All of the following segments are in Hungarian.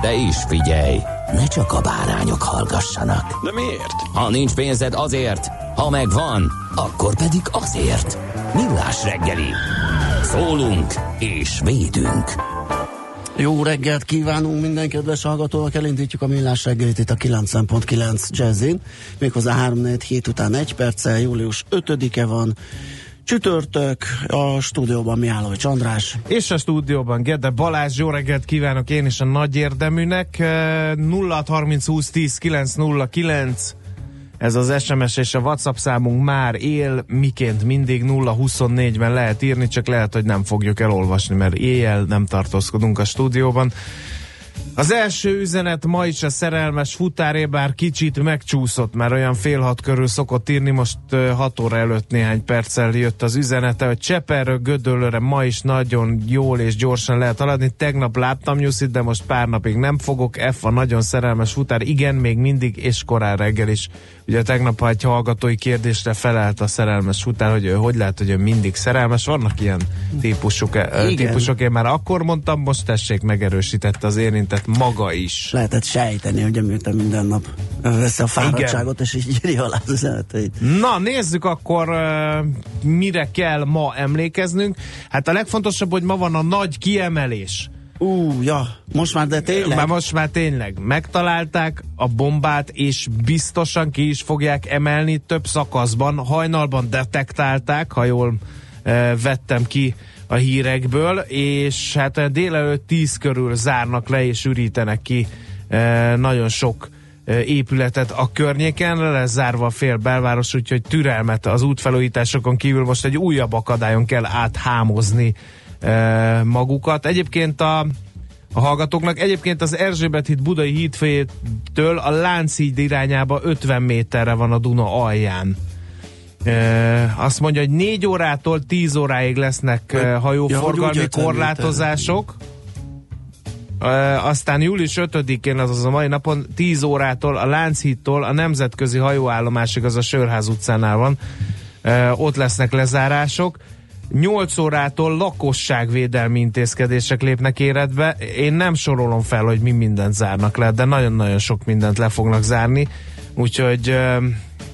De is figyelj, ne csak a bárányok hallgassanak. De miért? Ha nincs pénzed azért, ha megvan, akkor pedig azért. Millás reggeli. Szólunk és védünk. Jó reggelt kívánunk minden kedves hallgatónak, elindítjuk a millás reggelit itt a 9.9 Jazzin, méghozzá 3 hét után egy perccel, július 5-e van, Csütörtök, a stúdióban Mihálovics András. És a stúdióban Gede Balázs, jó reggelt kívánok én is a nagy érdeműnek. 0 30 20 10 909 ez az SMS és a WhatsApp számunk már él, miként mindig 0-24-ben lehet írni, csak lehet, hogy nem fogjuk elolvasni, mert éjjel nem tartózkodunk a stúdióban. Az első üzenet ma is a szerelmes futáré, bár kicsit megcsúszott, már olyan fél hat körül szokott írni, most hat óra előtt néhány perccel jött az üzenete, hogy Cseperről Gödöllőre ma is nagyon jól és gyorsan lehet haladni. Tegnap láttam nyuszit, de most pár napig nem fogok. F a nagyon szerelmes futár, igen, még mindig és korán reggel is. Ugye tegnap egy hallgatói kérdésre felelt a szerelmes futár, hogy ő hogy lehet, hogy ő mindig szerelmes. Vannak ilyen típusok, igen. típusok, én már akkor mondtam, most tessék megerősítette az érintett maga is. Lehetett sejteni, hogy miután minden nap veszi a fáradtságot, és így írja alá az üzeneteit. Na, nézzük akkor, uh, mire kell ma emlékeznünk. Hát a legfontosabb, hogy ma van a nagy kiemelés. Ú, ja, most már de tényleg? Már most már tényleg. Megtalálták a bombát, és biztosan ki is fogják emelni több szakaszban. Hajnalban detektálták, ha jól uh, vettem ki a hírekből, és hát délelőtt 10 körül zárnak le és ürítenek ki e, nagyon sok e, épületet a környéken, le lesz zárva a fél belváros, úgyhogy türelmet az útfelújításokon kívül most egy újabb akadályon kell áthámozni e, magukat. Egyébként a a hallgatóknak. Egyébként az Erzsébet híd Budai hídfőjétől a Lánchíd irányába 50 méterre van a Duna alján. E, azt mondja, hogy 4 órától 10 óráig lesznek e, hajóforgalmi ja, korlátozások. E, aztán július 5-én, azaz a mai napon 10 órától a Lánchídtól a nemzetközi hajóállomásig, az a Sörház utcánál van, e, ott lesznek lezárások. 8 órától lakosságvédelmi intézkedések lépnek életbe. Én nem sorolom fel, hogy mi mindent zárnak le, de nagyon-nagyon sok mindent le fognak zárni. Úgyhogy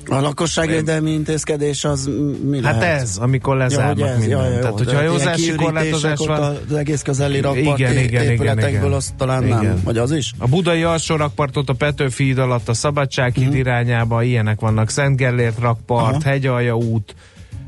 a lakosságvédelmi intézkedés az mi Hát lehet? ez, amikor lezárnak ja, ez, mindent. Ja, jó, Tehát, hogyha hajózási korlátozás van... Az egész közeli rakparti igen, igen, épületekből igen, azt talán igen. nem. Vagy az is? A budai alsó rakpartot a Petőfi híd alatt a Szabadsághíd mm. irányába ilyenek vannak. Szent Gellért rakpart, Aha. Hegyalja út,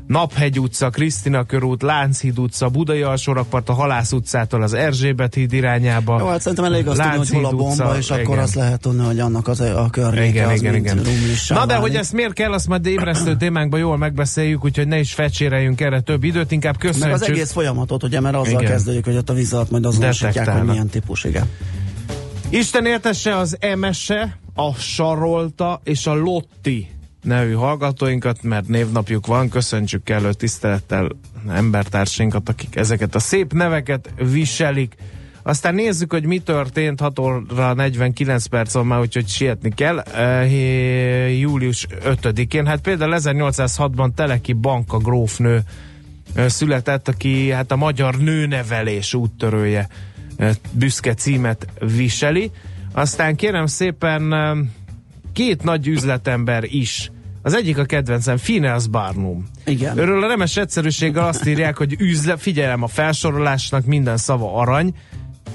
Naphegy utca, Krisztina körút, Lánchíd utca, Budai alsórakpart, a Halász utcától az Erzsébet híd irányába. Jó, hát szerintem elég azt tudni, hogy hol a bomba, utca, és igen. akkor azt lehet tudni, hogy annak az, a környéke igen, az, igen, igen. Na de hogy ezt miért kell, azt majd ébresztő témánkban jól megbeszéljük, úgyhogy ne is fecséreljünk erre több időt, inkább köszönjük. Meg az egész folyamatot, ugye, mert azzal igen. kezdődik, hogy ott a víz alatt majd azonosítják, hogy milyen típus, igen. Isten értesse az emese, a sarolta és a lotti nevű hallgatóinkat, mert névnapjuk van, köszöntsük kellő tisztelettel embertársainkat, akik ezeket a szép neveket viselik. Aztán nézzük, hogy mi történt 6 óra 49 perc van már, úgyhogy sietni kell. Uh, július 5-én, hát például 1806-ban Teleki Banka grófnő uh, született, aki hát a magyar nőnevelés úttörője uh, büszke címet viseli. Aztán kérem szépen két nagy üzletember is az egyik a kedvencem, Phineas Barnum. Igen. Őről a remes egyszerűséggel azt írják, hogy üzle, figyelem a felsorolásnak minden szava arany,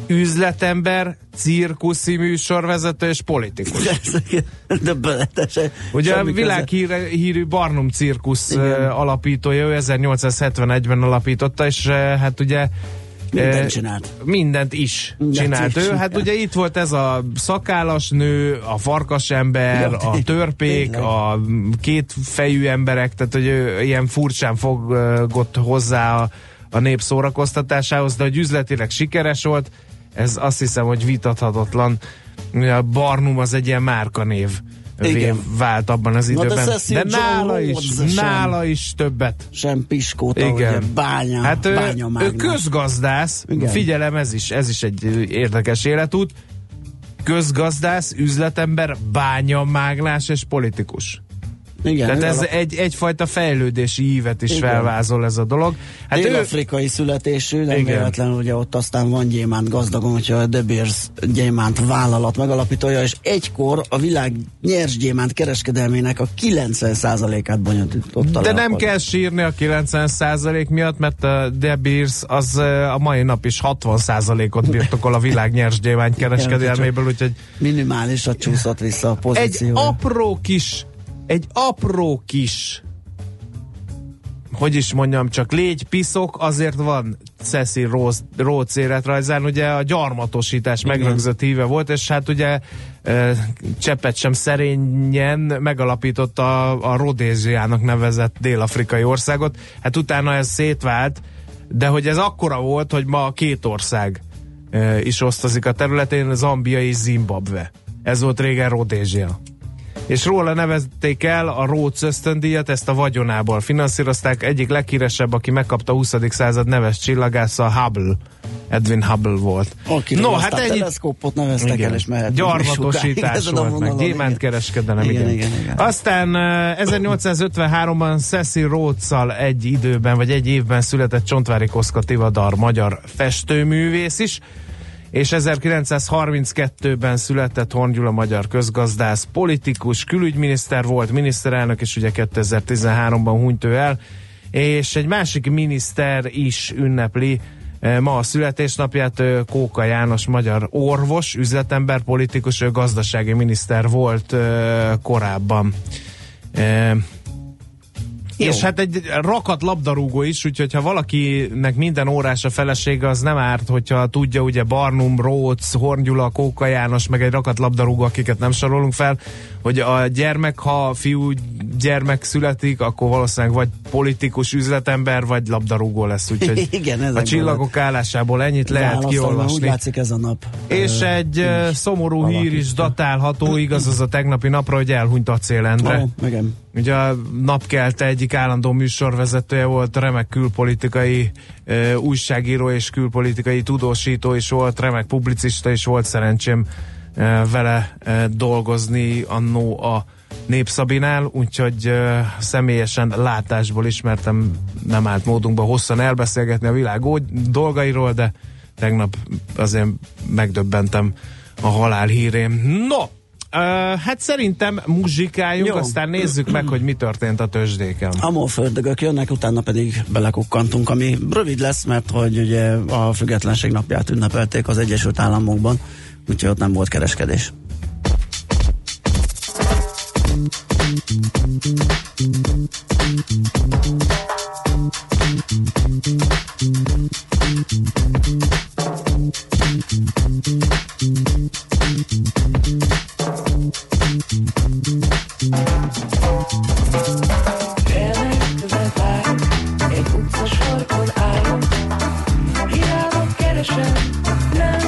üzletember, cirkuszi műsorvezető és politikus. Döbbenetes. Ugye a Semmi köze. világhírű Barnum cirkusz Igen. ö, alapítója, ő 1871-ben alapította, és ö, hát ugye Mindent ö, csinált. Mindent is Mindent csinált is ő. Hát ugye itt volt ez a szakállas nő, a farkasember, a törpék, a két fejű emberek, tehát hogy ő ilyen furcsán fogott hozzá a, a nép szórakoztatásához, de hogy üzletileg sikeres volt, ez azt hiszem, hogy vitathatatlan. A Barnum az egy ilyen márkanév Igen. vált abban az Na de időben. Cecil de John nála is, sem. nála is többet. Sem piskóta, Igen. bánya, Hát ő, bánya ő közgazdász, Igen. figyelem, ez is, ez is egy érdekes életút. Közgazdász, üzletember, bányamáglás és politikus. Igen, Tehát ő ez alap- egy, egyfajta fejlődési ívet is Igen. felvázol ez a dolog. Hát ő, Dél-afrikai születésű, nem Igen. véletlenül ugye ott aztán van gyémánt gazdagon, hogyha a De Beers gyémánt vállalat megalapítója, és egykor a világ nyers gyémánt kereskedelmének a 90%-át bonyolította de nem kell sírni a 90% miatt, mert a De Beers az ö, a mai nap is 60%-ot birtokol a világ nyers gyémánt kereskedelméből, úgyhogy Minimálisat csúszott vissza a egy pozíciója. apró kis, egy apró kis, hogy is mondjam, csak légy piszok, azért van Cecil Rose, Rhodes életrajzán, ugye a gyarmatosítás megrögzött híve volt, és hát ugye e, cseppet sem szerényen megalapította a, a Rodéziának nevezett dél-afrikai országot, hát utána ez szétvált, de hogy ez akkora volt, hogy ma két ország e, is osztozik a területén, Zambia és Zimbabwe. Ez volt régen Rodézia és róla nevezték el a Rhodes ösztöndíjat, ezt a vagyonából finanszírozták. Egyik leghíresebb, aki megkapta a 20. század neves csillagásza, Hubble. Edwin Hubble volt. Akiről no, hát ennyi teleszkópot neveztek el, és mehet Gyarmatosítás volt, meg gyémántkereskedelem, igen. Igen, igen, igen. Aztán eh, 1853-ban Cecil rhodes egy időben, vagy egy évben született Csontvári Koszka Tivadar, magyar festőművész is, és 1932-ben született Horn Gyula magyar közgazdász, politikus, külügyminiszter volt, miniszterelnök, és ugye 2013-ban hunyt ő el, és egy másik miniszter is ünnepli eh, ma a születésnapját, Kóka János magyar orvos, üzletember, politikus, ő gazdasági miniszter volt eh, korábban. És hát egy rakat labdarúgó is, úgyhogy ha valakinek minden órás a felesége, az nem árt, hogyha tudja ugye Barnum, Rhodes, Horngyula, Kóka János, meg egy rakat labdarúgó, akiket nem sorolunk fel, hogy a gyermek, ha fiú gyermek születik, akkor valószínűleg vagy politikus üzletember, vagy labdarúgó lesz, úgyhogy Igen, ezekből a csillagok állásából ennyit lehet Válaszolva, Úgy kiolvasni. látszik ez a nap. És Ö, egy szomorú hír is datálható, igaz az a tegnapi napra, hogy elhunyt Acél Endre. Ó, igen. Ugye a napkelte egyik állandó műsorvezetője volt, remek külpolitikai ö, újságíró és külpolitikai tudósító is volt, remek publicista is volt, szerencsém ö, vele ö, dolgozni annó a Népszabinál, úgyhogy ö, személyesen látásból ismertem, nem állt módunkban hosszan elbeszélgetni a világ dolgairól, de tegnap azért megdöbbentem a halál hírén. No, Ö, hát szerintem muzsikáljunk, Jó. aztán nézzük meg, hogy mi történt a tőzsdéken. Amorföldögök jönnek, utána pedig belekukkantunk, ami rövid lesz, mert hogy ugye a függetlenség napját ünnepelték az Egyesült Államokban, úgyhogy ott nem volt kereskedés. Elmentve vár, egy utcasarkon állom, hiába keresem, nem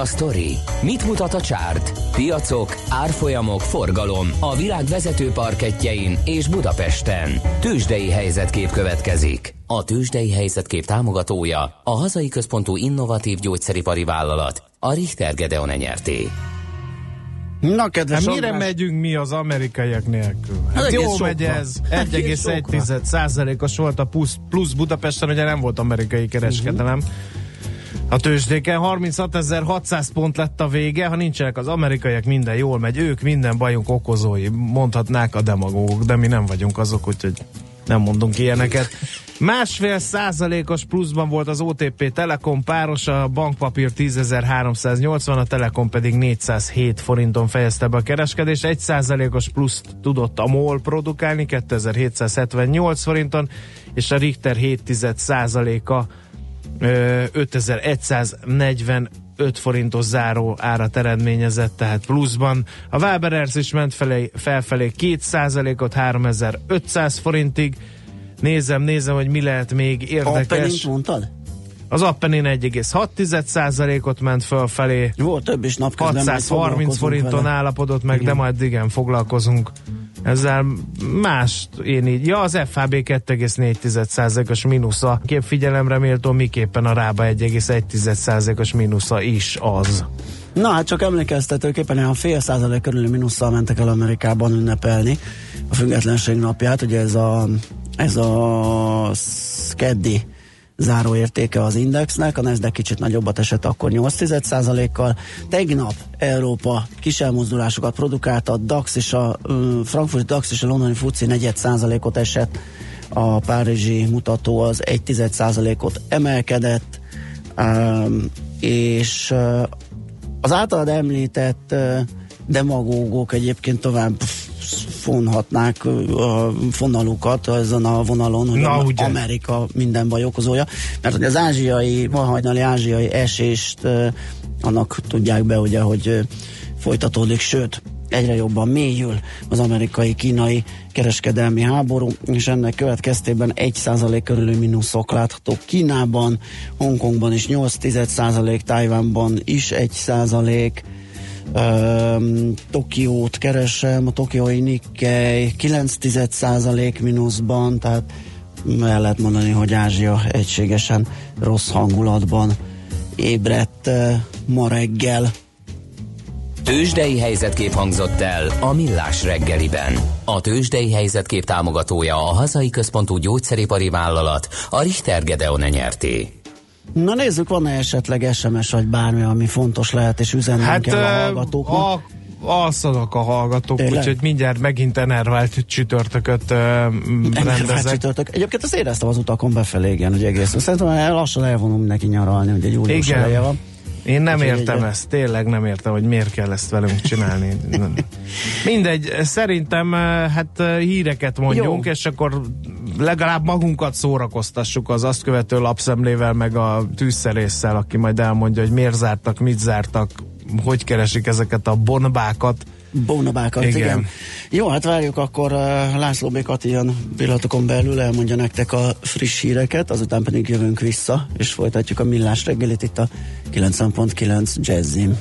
a sztori? Mit mutat a csárt? Piacok, árfolyamok, forgalom a világ vezető parketjein és Budapesten. Tősdei helyzetkép következik. A Tősdei helyzetkép támogatója a hazai központú innovatív gyógyszeripari vállalat, a Richter Gedeon nyerté. Na, kedves Hát mire András, megyünk mi az amerikaiak nélkül? Hát egész jó sokra. megy ez. Egész 1,1 százalékos volt a plusz, plusz Budapesten, ugye nem volt amerikai kereskedelem. Mhm. A tőzsdéken 36.600 pont lett a vége, ha nincsenek az amerikaiak, minden jól megy, ők minden bajunk okozói, mondhatnák a demagógok, de mi nem vagyunk azok, úgyhogy nem mondunk ilyeneket. Másfél százalékos pluszban volt az OTP Telekom páros, a bankpapír 10.380, a Telekom pedig 407 forinton fejezte be a kereskedést. Egy százalékos pluszt tudott a MOL produkálni 2778 forinton, és a Richter 7 százaléka 5145 forintos záró árat eredményezett, tehát pluszban. A Waberers is ment felé, felfelé 2%-ot 3500 forintig. Nézem, nézem, hogy mi lehet még érdekes. mondtad? Az Appenin 1,6%-ot ment fölfelé. Volt több is napközben. majd 630 foglalkozunk forinton vele. állapodott meg, de majd igen, foglalkozunk ezzel mást én így. Ja, az FHB 2,4%-os mínusza. Kép figyelemre méltó, miképpen a Rába 1,1%-os mínusza is az. Na hát csak emlékeztetőképpen olyan fél százalék körüli minusszal mentek el Amerikában ünnepelni a függetlenség napját, ugye ez a, ez a keddi záróértéke az indexnek, a Nasdaq kicsit nagyobbat esett akkor 8 kal Tegnap Európa kis elmozdulásokat produkált, a DAX és a Frankfurt DAX és a londoni FUCI 4 százalékot esett, a párizsi mutató az 1 százalékot emelkedett, és az általad említett demagógok egyébként tovább fonhatnák a fonalukat ezen a vonalon, hogy Na, ugye. Amerika minden baj okozója, mert hogy az ázsiai, ma hajnali ázsiai esést annak tudják be, ugye, hogy folytatódik, sőt, egyre jobban mélyül az amerikai-kínai kereskedelmi háború, és ennek következtében 1% körüli mínuszok láthatók Kínában, Hongkongban is 8%, Tájvánban is 1%, Tokiót keresem, a tokiói Nikkei 9% mínuszban, tehát el lehet mondani, hogy Ázsia egységesen rossz hangulatban ébredt uh, ma reggel. Tőzsdei helyzetkép hangzott el a Millás reggeliben. A Tőzsdei helyzetkép támogatója a hazai központú gyógyszeripari vállalat, a Richter Gedeon nyerté. Na nézzük, van-e esetleg SMS vagy bármi, ami fontos lehet, és üzennem Hát kell a hallgatóknak? a, alszanak a hallgatók, Tényleg? úgyhogy mindjárt megint enervált csütörtököt Ennél rendezek. felcsütörtök. Egyébként azt éreztem az utakon befelé, igen, hogy egész. Szerintem el- lassan elvonul mindenki nyaralni, hogy egy július Igen. eleje van. Én nem Úgyhogy értem egy- ezt, tényleg nem értem, hogy miért kell ezt velünk csinálni. Mindegy, szerintem hát híreket mondjunk, Jó. és akkor legalább magunkat szórakoztassuk az azt követő lapszemlével, meg a tűzszerésszel, aki majd elmondja, hogy miért zártak, mit zártak, hogy keresik ezeket a bonbákat. Bónabákat, igen. Igen. Jó, hát várjuk akkor uh, László B. Kati ilyen pillanatokon belül elmondja nektek a friss híreket, azután pedig jövünk vissza, és folytatjuk a millás reggelit itt a 90.9 Jazzin.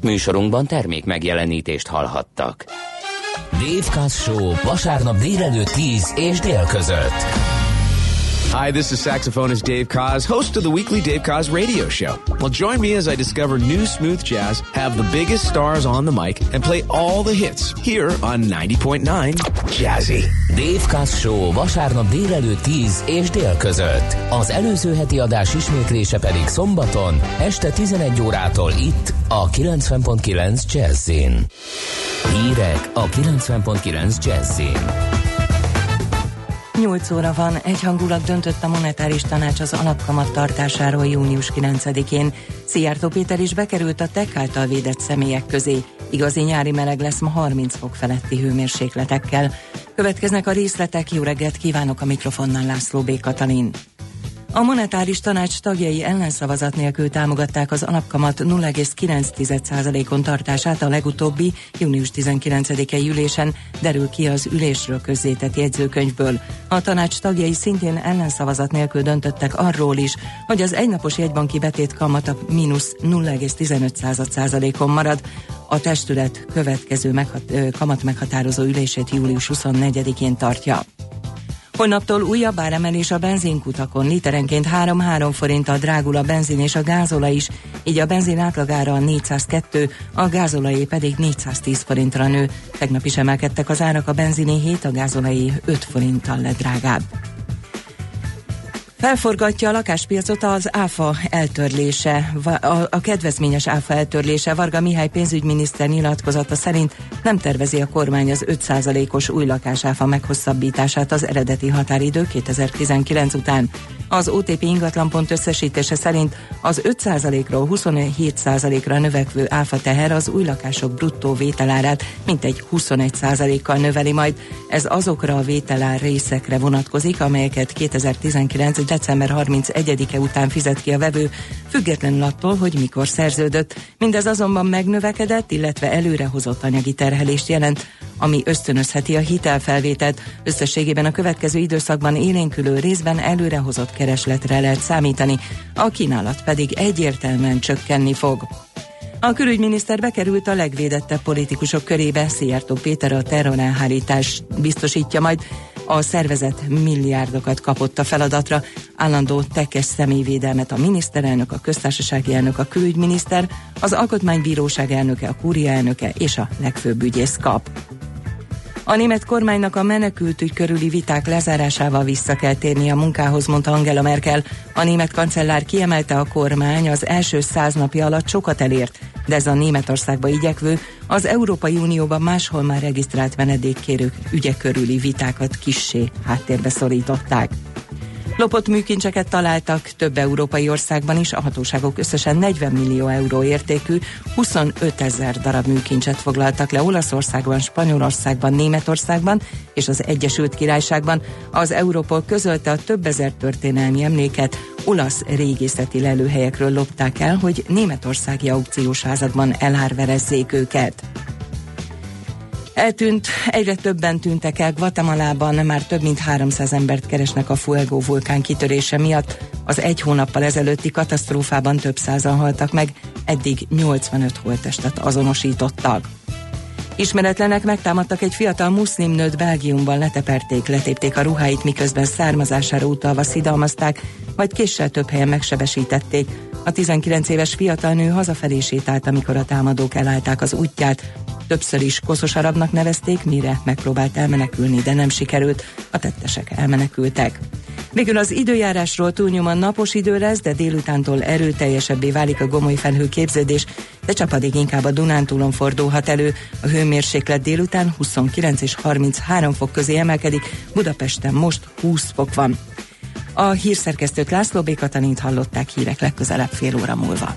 Műsorunkban termék megjelenítést hallhattak. Dave Kass Show vasárnap délelőtt 10 és dél között. Hi, this is saxophonist Dave Koz, host of the weekly Dave Koz radio show. Well, join me as I discover new smooth jazz, have the biggest stars on the mic, and play all the hits here on 90.9 Jazzy. Dave Kass Show vasárnap délelőtt 10 és dél között. Az előző heti adás ismétlése pedig szombaton este 11 órától itt a 90.9 Jazzin. Hírek a 90.9 Jazzin. 8 óra van, egyhangulat döntött a monetáris tanács az alapkamat tartásáról június 9-én. Szijjártó Péter is bekerült a TEK által védett személyek közé. Igazi nyári meleg lesz ma 30 fok feletti hőmérsékletekkel. Következnek a részletek, jó reggelt kívánok a mikrofonnál László B. Katalin. A monetáris tanács tagjai ellenszavazat nélkül támogatták az alapkamat 0,9%-on tartását a legutóbbi június 19-i ülésen, derül ki az ülésről közzétett jegyzőkönyvből. A tanács tagjai szintén ellenszavazat nélkül döntöttek arról is, hogy az egynapos jegybanki betét kamata mínusz 0,15%-on marad. A testület következő meghat- kamat meghatározó ülését július 24-én tartja. Holnaptól újabb áremelés a benzinkutakon. Literenként 3-3 forinttal drágul a benzin és a gázola is, így a benzin átlagára 402, a gázolai pedig 410 forintra nő. Tegnap is emelkedtek az árak, a benzini 7, a gázolai 5 forinttal drágább. Felforgatja a lakáspiacot az áfa eltörlése, a, kedvezményes áfa eltörlése. Varga Mihály pénzügyminiszter nyilatkozata szerint nem tervezi a kormány az 5%-os új lakásáfa meghosszabbítását az eredeti határidő 2019 után. Az OTP ingatlanpont összesítése szerint az 5%-ról 27%-ra növekvő áfa teher az új lakások bruttó vételárát mintegy 21%-kal növeli majd. Ez azokra a vételár részekre vonatkozik, amelyeket 2019 december 31-e után fizet ki a vevő, függetlenül attól, hogy mikor szerződött. Mindez azonban megnövekedett, illetve előrehozott anyagi terhelést jelent, ami ösztönözheti a hitelfelvételt. Összességében a következő időszakban élénkülő részben előrehozott keresletre lehet számítani, a kínálat pedig egyértelműen csökkenni fog. A külügyminiszter bekerült a legvédettebb politikusok körébe, Szijjártó Péter a terrorelhárítás biztosítja majd, a szervezet milliárdokat kapott a feladatra, állandó tekes személyvédelmet a miniszterelnök, a köztársasági elnök, a külügyminiszter, az alkotmánybíróság elnöke, a kúria elnöke és a legfőbb ügyész kap. A német kormánynak a menekültügy körüli viták lezárásával vissza kell térni a munkához, mondta Angela Merkel. A német kancellár kiemelte a kormány az első száz napja alatt sokat elért, de ez a Németországba igyekvő, az Európai Unióban máshol már regisztrált menedékkérők ügye körüli vitákat kissé háttérbe szorították. Lopott műkincseket találtak több európai országban is, a hatóságok összesen 40 millió euró értékű 25 ezer darab műkincset foglaltak le Olaszországban, Spanyolországban, Németországban és az Egyesült Királyságban. Az Európol közölte a több ezer történelmi emléket olasz régészeti lelőhelyekről lopták el, hogy németországi aukciós házakban elárverezzék őket. Eltűnt, egyre többen tűntek el Guatemalában, már több mint 300 embert keresnek a Fuego vulkán kitörése miatt. Az egy hónappal ezelőtti katasztrófában több százan haltak meg, eddig 85 holtestet azonosítottak. Ismeretlenek megtámadtak egy fiatal muszlim nőt Belgiumban, leteperték, letépték a ruháit, miközben származására utalva szidalmazták, majd késsel több helyen megsebesítették. A 19 éves fiatal nő hazafelé sétált, amikor a támadók elállták az útját. Többször is koszos arabnak nevezték, mire megpróbált elmenekülni, de nem sikerült. A tettesek elmenekültek. Végül az időjárásról túlnyomóan napos idő lesz, de délutántól erőteljesebbé válik a gomoly felhő képződés, de csapadék inkább a Dunántúlon fordulhat elő. A hőmérséklet délután 29 és 33 fok közé emelkedik, Budapesten most 20 fok van. A hírszerkesztőt László B. Hallották hírek legközelebb fél óra múlva.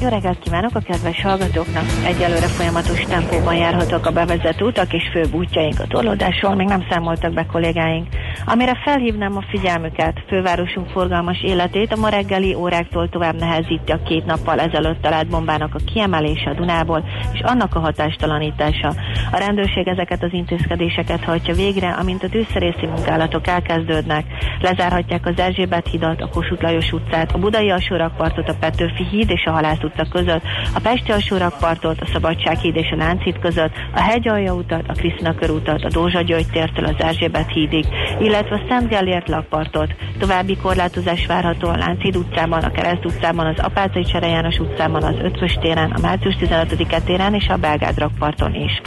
Jó reggelt kívánok a kedves hallgatóknak! Egyelőre folyamatos tempóban járhatók a bevezető utak és főbb útjaink a torlódásról, még nem számoltak be kollégáink. Amire felhívnám a figyelmüket, fővárosunk forgalmas életét a ma reggeli óráktól tovább nehezíti a két nappal ezelőtt talált bombának a kiemelése a Dunából, és annak a hatástalanítása. A rendőrség ezeket az intézkedéseket hajtja végre, amint a tűzszerészi munkálatok elkezdődnek. Lezárhatják az Erzsébet hidat, a Kossuth Lajos utcát, a Budai alsórakpartot, a Petőfi híd és a Halász utca között, a Pesti alsórakpartot, a Szabadsághíd és a Lánchíd között, a Hegyalja utat, a Krisztina körutat, a Dózsa György tértől az Erzsébet hídig, illetve a Szent Gellért lakpartot. További korlátozás várható a Lánchíd utcában, a Kereszt utcában, az Apácai Csere János utcában, az Ötvös téren, a március 15 téren és a Belgád rakparton is.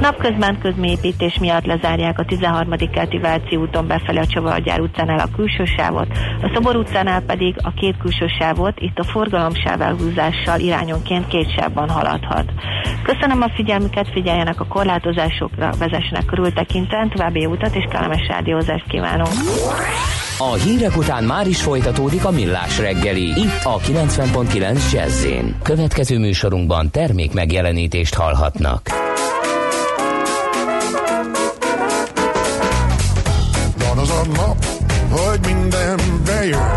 Napközben közműépítés miatt lezárják a 13. kelti Váci úton befelé a Csavargyár utcánál a külső sávot, a Szobor utcánál pedig a két külső sávot, itt a forgalomsáv elhúzással irányonként két sávban haladhat. Köszönöm a figyelmüket, figyeljenek a korlátozásokra, vezessenek körültekintően, további jó utat és kellemes rádiózást kívánok! A hírek után már is folytatódik a millás reggeli, itt a 90.9 jazz Következő műsorunkban termék megjelenítést hallhatnak. Van az a nap, hogy minden bejön,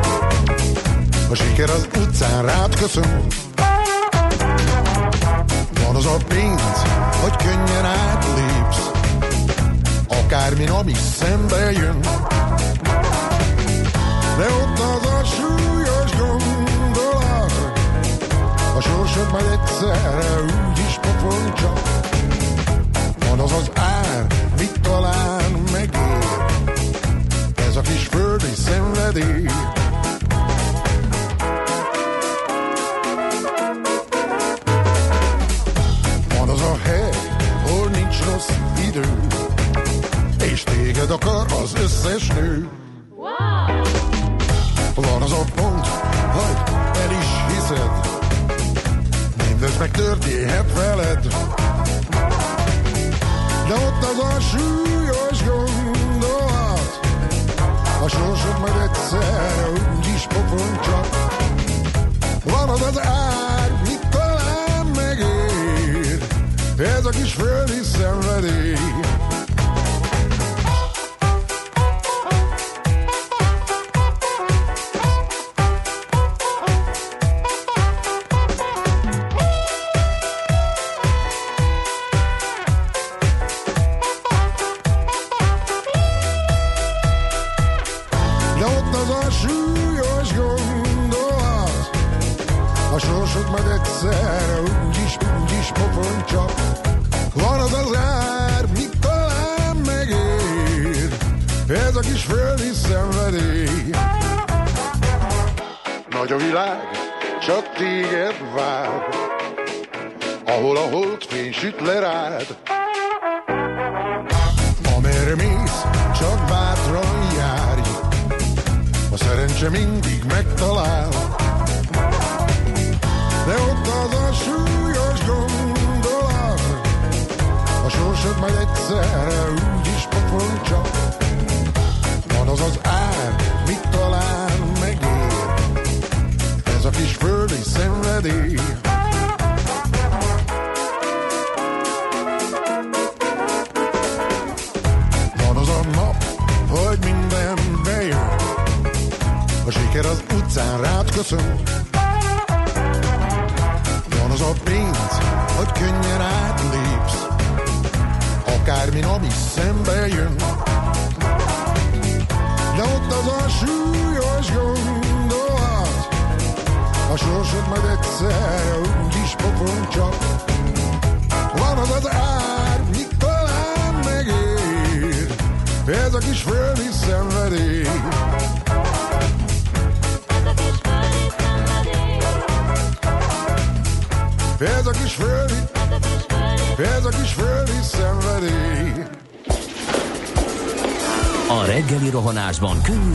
a siker az utcán rád köszön. Az a pénz, hogy könnyen átlépsz, akármi, ami szembe jön. De ott az a súlyos gondolat, a sorsod majd egyszerre úgy is pofon csak. Van az az ár, mit talán megér, ez a kis földi szenvedély. Rossz idő, és téged akar az összes nő. Van az a pont, hogy el is hiszed, mindez megtörténhet veled. De ott az a súlyos gondolat, a sorsod majd egyszer úgy is pofon csak. Van az az ár, ez a kis földi szenvedély.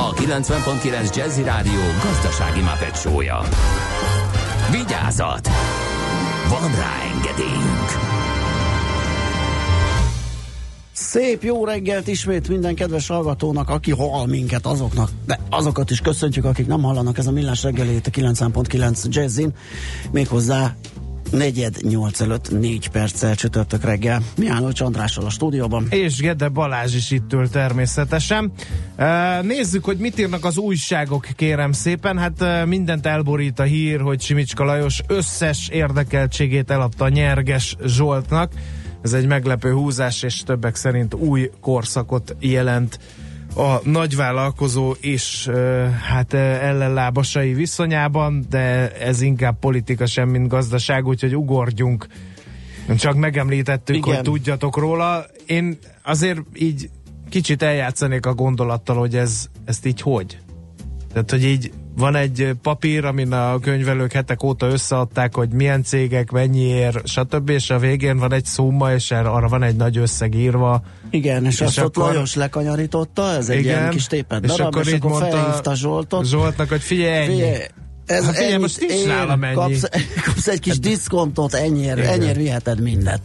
a 90.9 Jazzy Rádió gazdasági mapetsója. Vigyázat! Van rá engedélyünk! Szép jó reggelt ismét minden kedves hallgatónak, aki hall minket, azoknak, de azokat is köszöntjük, akik nem hallanak, ez a Millás reggelét a 90.9 Jazzin, méghozzá negyed nyolc előtt négy perccel csütörtök reggel. Mihály Csandrással a stúdióban. És Gede Balázs is itt ül természetesen. Nézzük, hogy mit írnak az újságok, kérem szépen. Hát mindent elborít a hír, hogy Simicska Lajos összes érdekeltségét eladta Nyerges Zsoltnak. Ez egy meglepő húzás, és többek szerint új korszakot jelent a nagyvállalkozó és hát ellenlábasai viszonyában, de ez inkább politika sem, mint gazdaság, úgyhogy ugorjunk. Csak megemlítettük, Igen. hogy tudjatok róla. Én azért így kicsit eljátszanék a gondolattal, hogy ez, ezt így hogy? Tehát, hogy így van egy papír, amin a könyvelők hetek óta összeadták, hogy milyen cégek, mennyiért, stb. És a végén van egy szumma, és arra van egy nagy összeg írva. Igen, és, És azt ott akkor- Lajos lekanyarította, ez egy Igen, ilyen kis tépet és darab, akkor és így akkor mondta felhívta Zsoltot. Zsoltnak, hogy figyelj, ennyi. Figyelj, ez Hát figyelj, most nincs ér, nálam ennyi. Kapsz, kapsz egy kis diszkontot, ennyiért, ennyiért viheted mindet.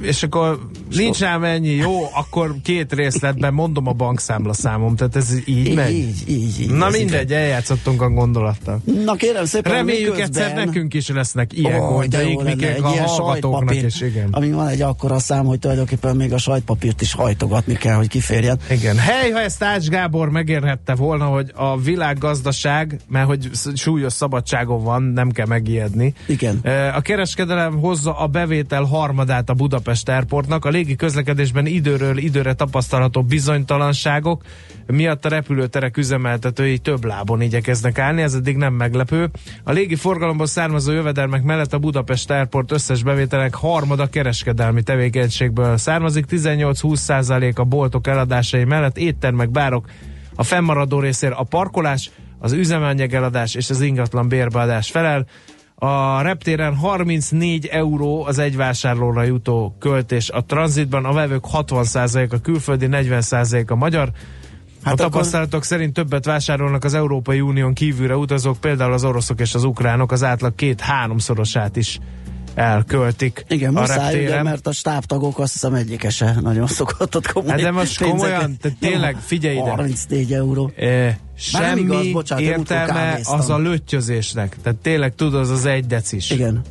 És akkor nincs rám ennyi, jó, akkor két részletben mondom a bankszámla számom, tehát ez így megy. Így, így, így. Na mindegy, eljátszottunk a gondolattal. igen. Na kérem szépen, Reméljük miközben- egyszer nekünk is lesznek ilyen de gondjaik, egy a hallgatóknak is, igen. Ami van egy akkora szám, hogy tulajdonképpen még a sajtpapírt is hajtogatni kell, hogy kiférjen. Igen. Hely, ha ezt Ács Gábor megérhette volna, hogy a világgazdaság, mert hogy súlyos szabadságon van, nem kell megijedni. Igen. A kereskedelem hozza a bevétel harmadát a Budapest Airportnak. A légi közlekedésben időről időre tapasztalható bizonytalanságok miatt a repülőterek üzemeltetői több lábon igyekeznek állni, ez eddig nem meglepő. A légi forgalomból származó jövedelmek mellett a Budapest Airport összes bevételek harmada kereskedelmi tevékenységből származik, 18-20% a boltok eladásai mellett éttermek, bárok, a fennmaradó részér a parkolás, az üzemanyag eladás és az ingatlan bérbeadás felel. A reptéren 34 euró az egy vásárlóra jutó költés a tranzitban, a vevők 60% a külföldi, 40% a magyar. Hát a akkor- tapasztalatok szerint többet vásárolnak az Európai Unión kívülre utazók, például az oroszok és az ukránok az átlag két-háromszorosát is elköltik Igen, a muszáj, ugye, mert a stábtagok azt hiszem egyike se nagyon szokott ott komoly Hát de most komolyan, te tényleg, figyelj ide. 34 euró. E, semmi igaz, bocsánat, értelme az a löttyözésnek. Tehát tényleg tudod, az az egy decis. Igen.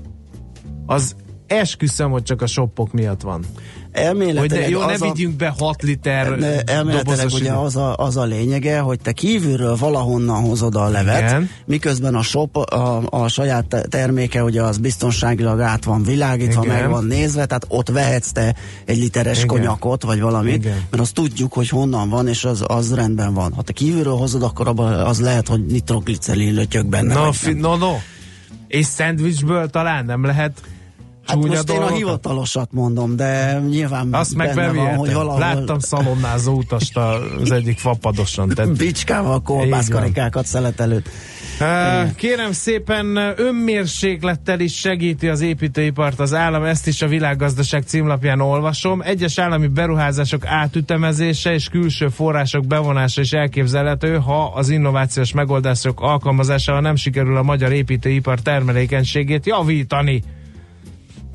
Az esküszöm, hogy csak a shoppok miatt van. Elméletileg Hogy de, jó, ne vigyünk be 6 liter elméletileg ugye az a, az a lényege, hogy te kívülről valahonnan hozod a levet, Igen. miközben a shop, a, a saját te- terméke ugye az biztonságilag át van világítva, Igen. meg van nézve, tehát ott vehetsz te egy literes Igen. konyakot, vagy valamit, Igen. mert azt tudjuk, hogy honnan van, és az, az rendben van. Ha te kívülről hozod, akkor abban az lehet, hogy nitroglicerin lötyög benne. No, vagy fi, no, no. És szendvicsből talán nem lehet Hát most én a dolgokat? hivatalosat mondom, de nyilván Azt meg benne van, hogy valahol Láttam szalonnázó utast az egyik fapadoson. Tehát bicskával kolbászkarikákat szelet előtt. Uh, Kérem szépen, önmérséklettel is segíti az építőipart az állam, ezt is a világgazdaság címlapján olvasom. Egyes állami beruházások átütemezése és külső források bevonása is elképzelhető, ha az innovációs megoldások alkalmazásával nem sikerül a magyar építőipar termelékenységét javítani.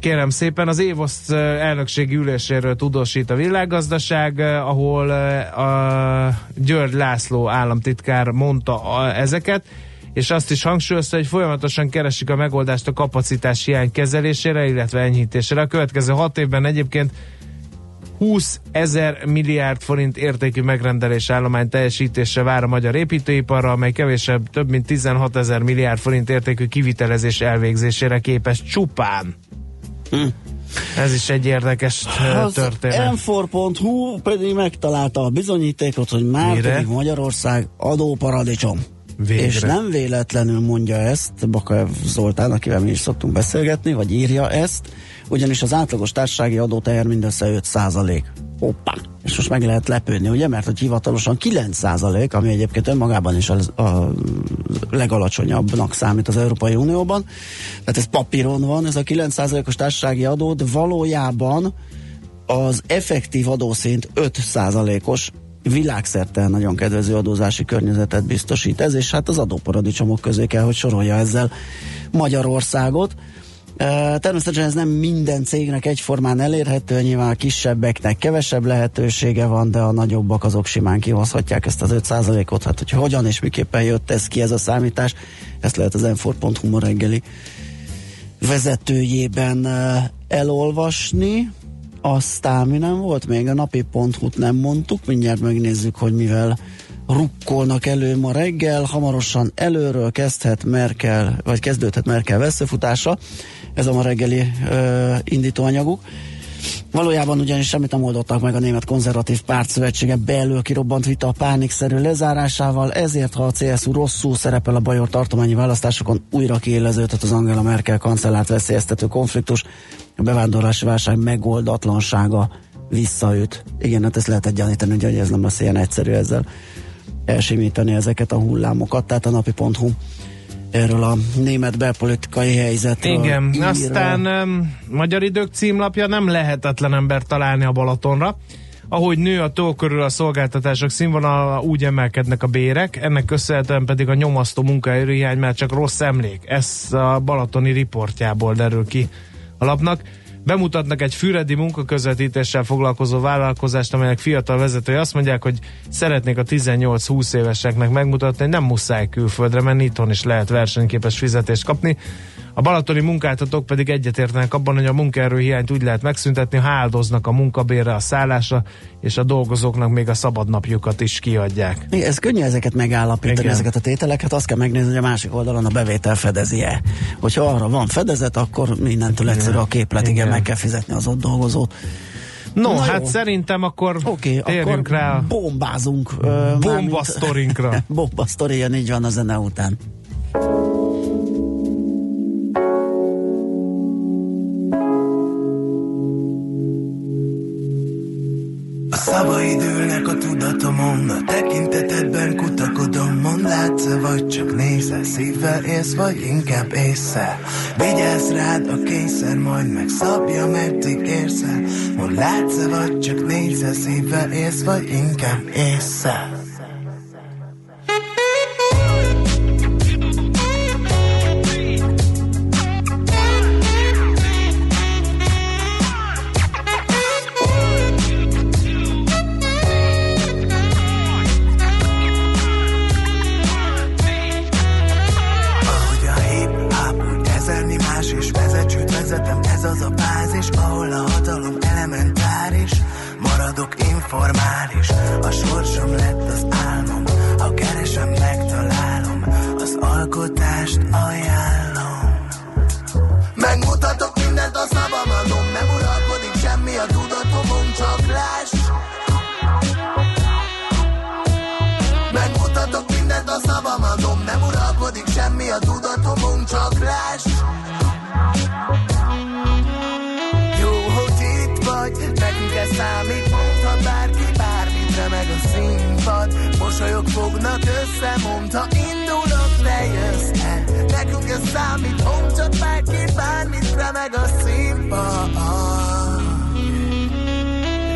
Kérem szépen, az évoszt elnökségi üléséről tudósít a világgazdaság, ahol a György László államtitkár mondta ezeket, és azt is hangsúlyozta, hogy folyamatosan keresik a megoldást a kapacitás hiány kezelésére, illetve enyhítésére. A következő hat évben egyébként 20 ezer milliárd forint értékű megrendelés állomány teljesítésre vár a magyar építőiparra, amely kevésebb, több mint 16 ezer milliárd forint értékű kivitelezés elvégzésére képes csupán. Ez is egy érdekes ö, Az történet. m4.hu pedig megtalálta a bizonyítékot, hogy már Mire? pedig Magyarország adóparadicsom. Végre. És nem véletlenül mondja ezt Bakaev Zoltán, akivel mi is szoktunk beszélgetni, vagy írja ezt, ugyanis az átlagos társasági adóteher mindössze 5 százalék. Hoppá! És most meg lehet lepődni, ugye? Mert hogy hivatalosan 9 százalék, ami egyébként önmagában is az, a legalacsonyabbnak számít az Európai Unióban. Tehát ez papíron van, ez a 9 százalékos társasági adó, de valójában az effektív adószint 5 százalékos világszerte nagyon kedvező adózási környezetet biztosít ez, és hát az adóparadicsomok közé kell, hogy sorolja ezzel Magyarországot. Természetesen ez nem minden cégnek egyformán elérhető, nyilván a kisebbeknek kevesebb lehetősége van, de a nagyobbak azok simán kihozhatják ezt az 5%-ot. Hát, hogy hogyan és miképpen jött ez ki ez a számítás, ezt lehet az m ma reggeli vezetőjében elolvasni. Aztán mi nem volt még, a napi t nem mondtuk, mindjárt megnézzük, hogy mivel rukkolnak elő ma reggel, hamarosan előről kezdhet Merkel, vagy kezdődhet Merkel veszőfutása, ez a ma reggeli ö, indítóanyaguk. Valójában ugyanis semmit nem oldottak meg a német konzervatív pártszövetsége belül kirobbant vita a pánikszerű lezárásával, ezért ha a CSU rosszul szerepel a bajor tartományi választásokon, újra kiéleződhet az Angela Merkel kancellárt veszélyeztető konfliktus, a bevándorlási válság megoldatlansága visszaüt. Igen, hát ezt lehetett gyanítani, hogy ez nem lesz ilyen egyszerű ezzel elsimítani ezeket a hullámokat, tehát a napi.hu erről a német belpolitikai helyzetről Igen, ír. aztán um, Magyar Idők címlapja nem lehetetlen ember találni a Balatonra. Ahogy nő a tó körül a szolgáltatások színvonala, úgy emelkednek a bérek, ennek köszönhetően pedig a nyomasztó munkaerőhiány már csak rossz emlék. Ez a balatoni riportjából derül ki a lapnak. Bemutatnak egy füredi munkaközvetítéssel foglalkozó vállalkozást, amelynek fiatal vezetői azt mondják, hogy szeretnék a 18-20 éveseknek megmutatni, hogy nem muszáj külföldre menni, itthon is lehet versenyképes fizetést kapni. A balatoni munkáltatók pedig egyetértenek abban, hogy a munkaerőhiányt úgy lehet megszüntetni, ha áldoznak a munkabérre, a szállásra, és a dolgozóknak még a szabadnapjukat is kiadják. Igen, Ez könnyű ezeket megállapítani, Igen. ezeket a tételeket, azt kell megnézni, hogy a másik oldalon a bevétel fedezi-e. Hogyha arra van fedezet, akkor mindentől egyszerű a képlet, igen, Igen. meg kell fizetni az ott dolgozót. No, Na hát jó. szerintem akkor okay, térjünk akkor rá bombázunk. bombasztorinkra. Bomba sztoria, így van a zene után. Tudatomon, a tekintetedben kutakodom, mond látsz vagy csak nézel, szívvel élsz, vagy inkább észre. Vigyázz rád a kényszer, majd megszabja, meddig érsz el. Mond látsz vagy csak nézel, szívvel élsz, vagy inkább észre. Informális, a sorsom lett az álmom, ha keresem, megtalálom, az alkotást ajánlom. Megmutatok mindent a szabamadom, nem uralkodik semmi a tudatomon, csak láss. Megmutatok mindent a szabamadom, nem uralkodik semmi a tudatomon, csak láss. Színpad. Mosolyok fognak össze, mondta indulok, te jössz el. Nekünk ez számít, mondhat bárki bármit, remeg a színpad.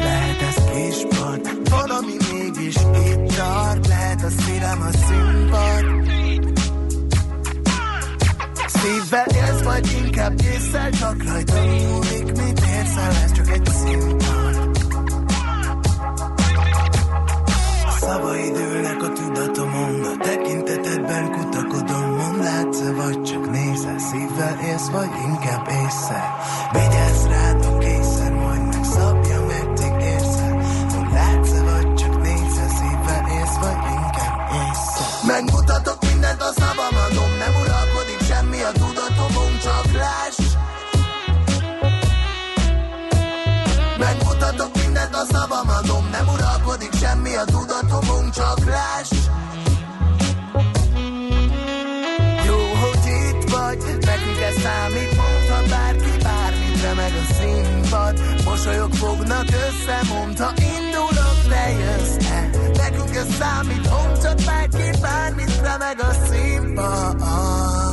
Lehet ez kispad, van, ami mégis itt tart, lehet a szívem a színpad. Szívvel élsz, vagy inkább észszel, csak rajta múlik, mit érsz el, ez csak egy színpad. Szavaid ülnek a tudatomon, a tekintetedben kutakodom, mond látsz vagy csak nézel, szívvel élsz, vagy inkább észre. Vigyázz rád a kényszer, majd megszabja, meddig érsz. Mond látsz vagy csak nézel, szívvel élsz, vagy inkább észre. Megmutatok Mosolyok fognak össze, mondta indulok, te jössz el. Nekünk ez számít, mondhat bárki bármit, remeg a színpad.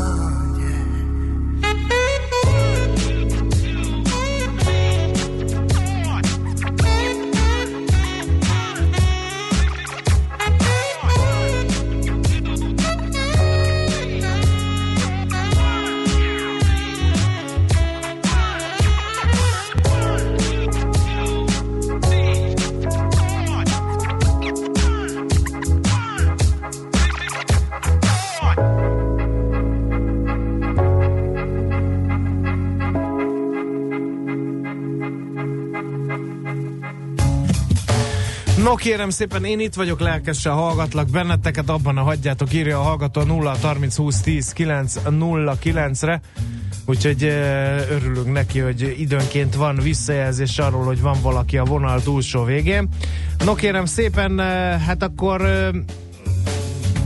No kérem szépen, én itt vagyok, lelkesen hallgatlak benneteket, abban a hagyjátok, írja a hallgató 0 30 20 10 9 0 9-re. Úgyhogy eh, örülünk neki, hogy időnként van visszajelzés arról, hogy van valaki a vonal túlsó végén. No kérem szépen, eh, hát akkor eh,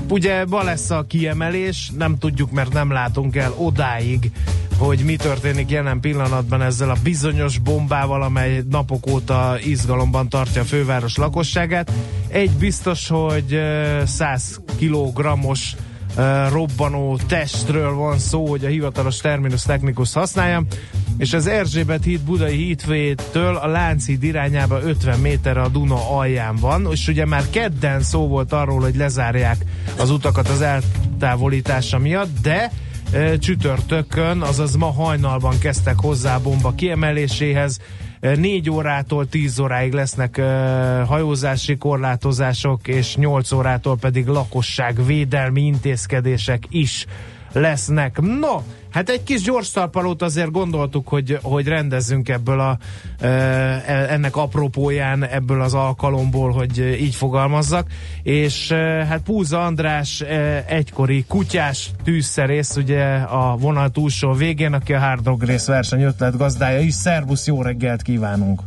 ugye ma lesz a kiemelés, nem tudjuk, mert nem látunk el odáig hogy mi történik jelen pillanatban ezzel a bizonyos bombával, amely napok óta izgalomban tartja a főváros lakosságát. Egy biztos, hogy ö, 100 kilogrammos robbanó testről van szó, hogy a hivatalos terminus technikus használja, és az Erzsébet híd budai hídfőjétől a Lánchíd irányába 50 méterre a Duna alján van, és ugye már kedden szó volt arról, hogy lezárják az utakat az eltávolítása miatt, de csütörtökön, azaz ma hajnalban kezdtek hozzá a bomba kiemeléséhez, 4 órától 10 óráig lesznek uh, hajózási korlátozások, és 8 órától pedig lakosságvédelmi intézkedések is lesznek. No, hát egy kis gyors talpalót azért gondoltuk, hogy, hogy rendezzünk ebből a e, ennek apropóján, ebből az alkalomból, hogy így fogalmazzak, és e, hát Púza András e, egykori kutyás tűzszerész, ugye a vonal túlsó végén, aki a Hard Dog Race verseny ötlet gazdája is. Szervusz, jó reggelt kívánunk!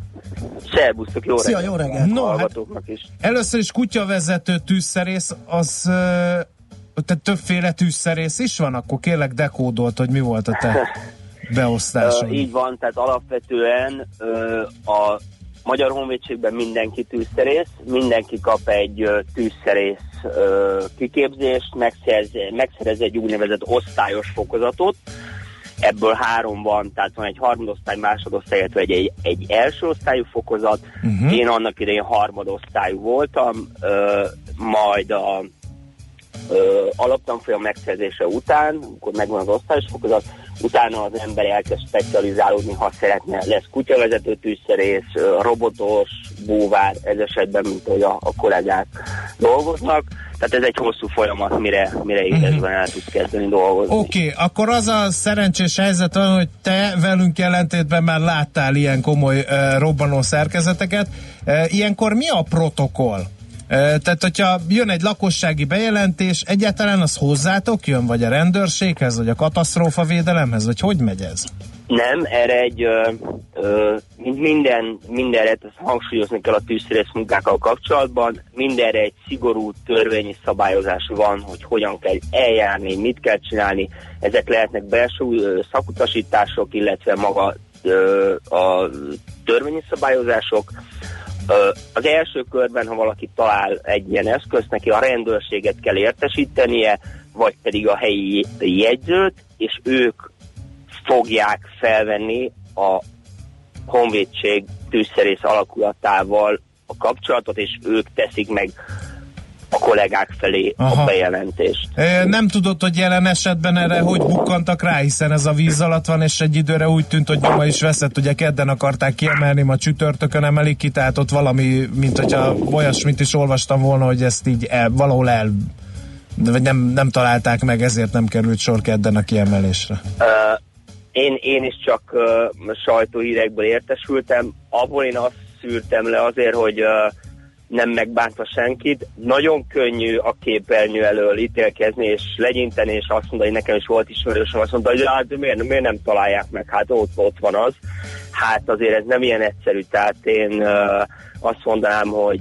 Szerbusztok, jó Szia, reggelt! jó reggelt! No, hát is. Először is kutyavezető tűzszerész, az tehát többféle tűzszerész is van? Akkor kérlek dekódolt, hogy mi volt a te beosztásod. Ö, így van, tehát alapvetően ö, a Magyar Honvédségben mindenki tűzszerész, mindenki kap egy ö, tűzszerész ö, kiképzést, megszerz, megszerez egy úgynevezett osztályos fokozatot, ebből három van, tehát van egy harmadosztály, másodosztály, illetve egy, egy, egy első osztályú fokozat. Uh-huh. Én annak idején harmadosztályú voltam, ö, majd a ö, alaptanfolyam megszerzése után, amikor megvan az osztályos fokozat, utána az ember elkezd specializálódni, ha szeretne, lesz kutyavezető tűzszerész, robotos, búvár, ez esetben, mint hogy a, a kollégák dolgoznak. Tehát ez egy hosszú folyamat, mire, mire élesben el tudsz kezdeni dolgozni. Oké, okay, akkor az a szerencsés helyzet van, hogy te velünk ellentétben már láttál ilyen komoly uh, robbanó szerkezeteket. Uh, ilyenkor mi a protokoll? Tehát, hogyha jön egy lakossági bejelentés, egyáltalán az hozzátok jön, vagy a rendőrséghez, vagy a katasztrófa védelemhez, vagy hogy megy ez? Nem, erre egy, ö, ö, minden, mindenre, ezt hangsúlyozni kell a tűzszerész munkákkal kapcsolatban, mindenre egy szigorú törvényi szabályozás van, hogy hogyan kell eljárni, mit kell csinálni. Ezek lehetnek belső szakutasítások, illetve maga ö, a törvényi szabályozások. Az első körben, ha valaki talál egy ilyen eszközt, neki a rendőrséget kell értesítenie, vagy pedig a helyi jegyzőt, és ők fogják felvenni a honvédség tűzszerész alakulatával a kapcsolatot, és ők teszik meg a kollégák felé Aha. a bejelentést. Nem tudod, hogy jelen esetben erre hogy bukkantak rá, hiszen ez a víz alatt van, és egy időre úgy tűnt, hogy nyoma is veszett, ugye kedden akarták kiemelni, ma csütörtökön emelik ki, tehát ott valami, mint hogyha olyasmit is olvastam volna, hogy ezt így el, valahol el vagy nem, nem találták meg, ezért nem került sor kedden a kiemelésre. Ö, én, én is csak uh, sajtóhírekből értesültem, abból én azt szűrtem le azért, hogy uh, nem megbántva senkit. Nagyon könnyű a képernyő elől ítélkezni, és legyinteni, és azt mondani, nekem is volt ismerősöm, azt mondta, hogy hát miért, miért nem találják meg, hát ott, ott van az. Hát azért ez nem ilyen egyszerű, tehát én uh, azt mondanám, hogy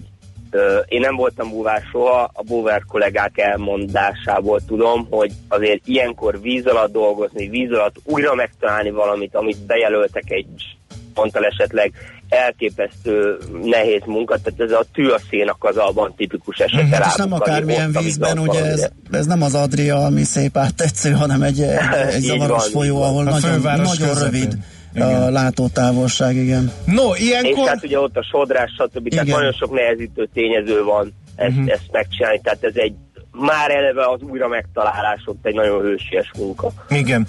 Ö, Én nem voltam búvár soha, a búvár kollégák elmondásából tudom, hogy azért ilyenkor víz alatt dolgozni, víz alatt újra megtalálni valamit, amit bejelöltek egy ponttal esetleg elképesztő nehéz munka, tehát ez a tű a szénak az abban tipikus esete Hát és nem akármilyen vízben, ugye ez, ez nem az Adria, ami szép áttetsző, hanem egy, egy, zavaros van, folyó, ahol A nagyon, nagyon közepén. rövid Igen. a látótávolság, igen. No, És ilyenkor... hát ugye ott a sodrás, stb. Tehát Igen. nagyon sok nehezítő tényező van ezt, Mhm. ezt megcsinálni, tehát ez egy már eleve az újra megtalálás ott egy nagyon hősies munka. Igen.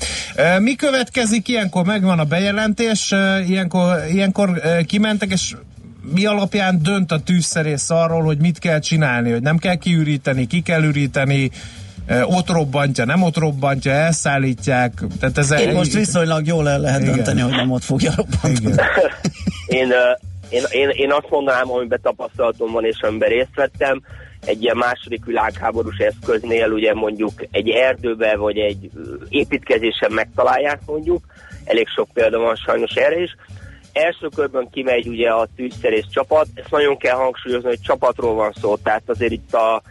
Mi következik ilyenkor? Megvan a bejelentés, ilyenkor, ilyenkor kimentek, és mi alapján dönt a tűzszerész arról, hogy mit kell csinálni, hogy nem kell kiüríteni, ki kell üríteni, ott robbantja, nem ott robbantja, elszállítják. Tehát ez Én most viszonylag jól el lehet Igen. dönteni, hogy nem ott fogja robbantani. Igen. Én, én, én, én azt mondanám, amiben tapasztalatom van, és amiben részt vettem, egy ilyen második világháborús eszköznél ugye mondjuk egy erdőbe vagy egy építkezésen megtalálják mondjuk, elég sok példa van sajnos erre is. Első körben kimegy ugye a tűzszerész csapat, ezt nagyon kell hangsúlyozni, hogy csapatról van szó, tehát azért itt a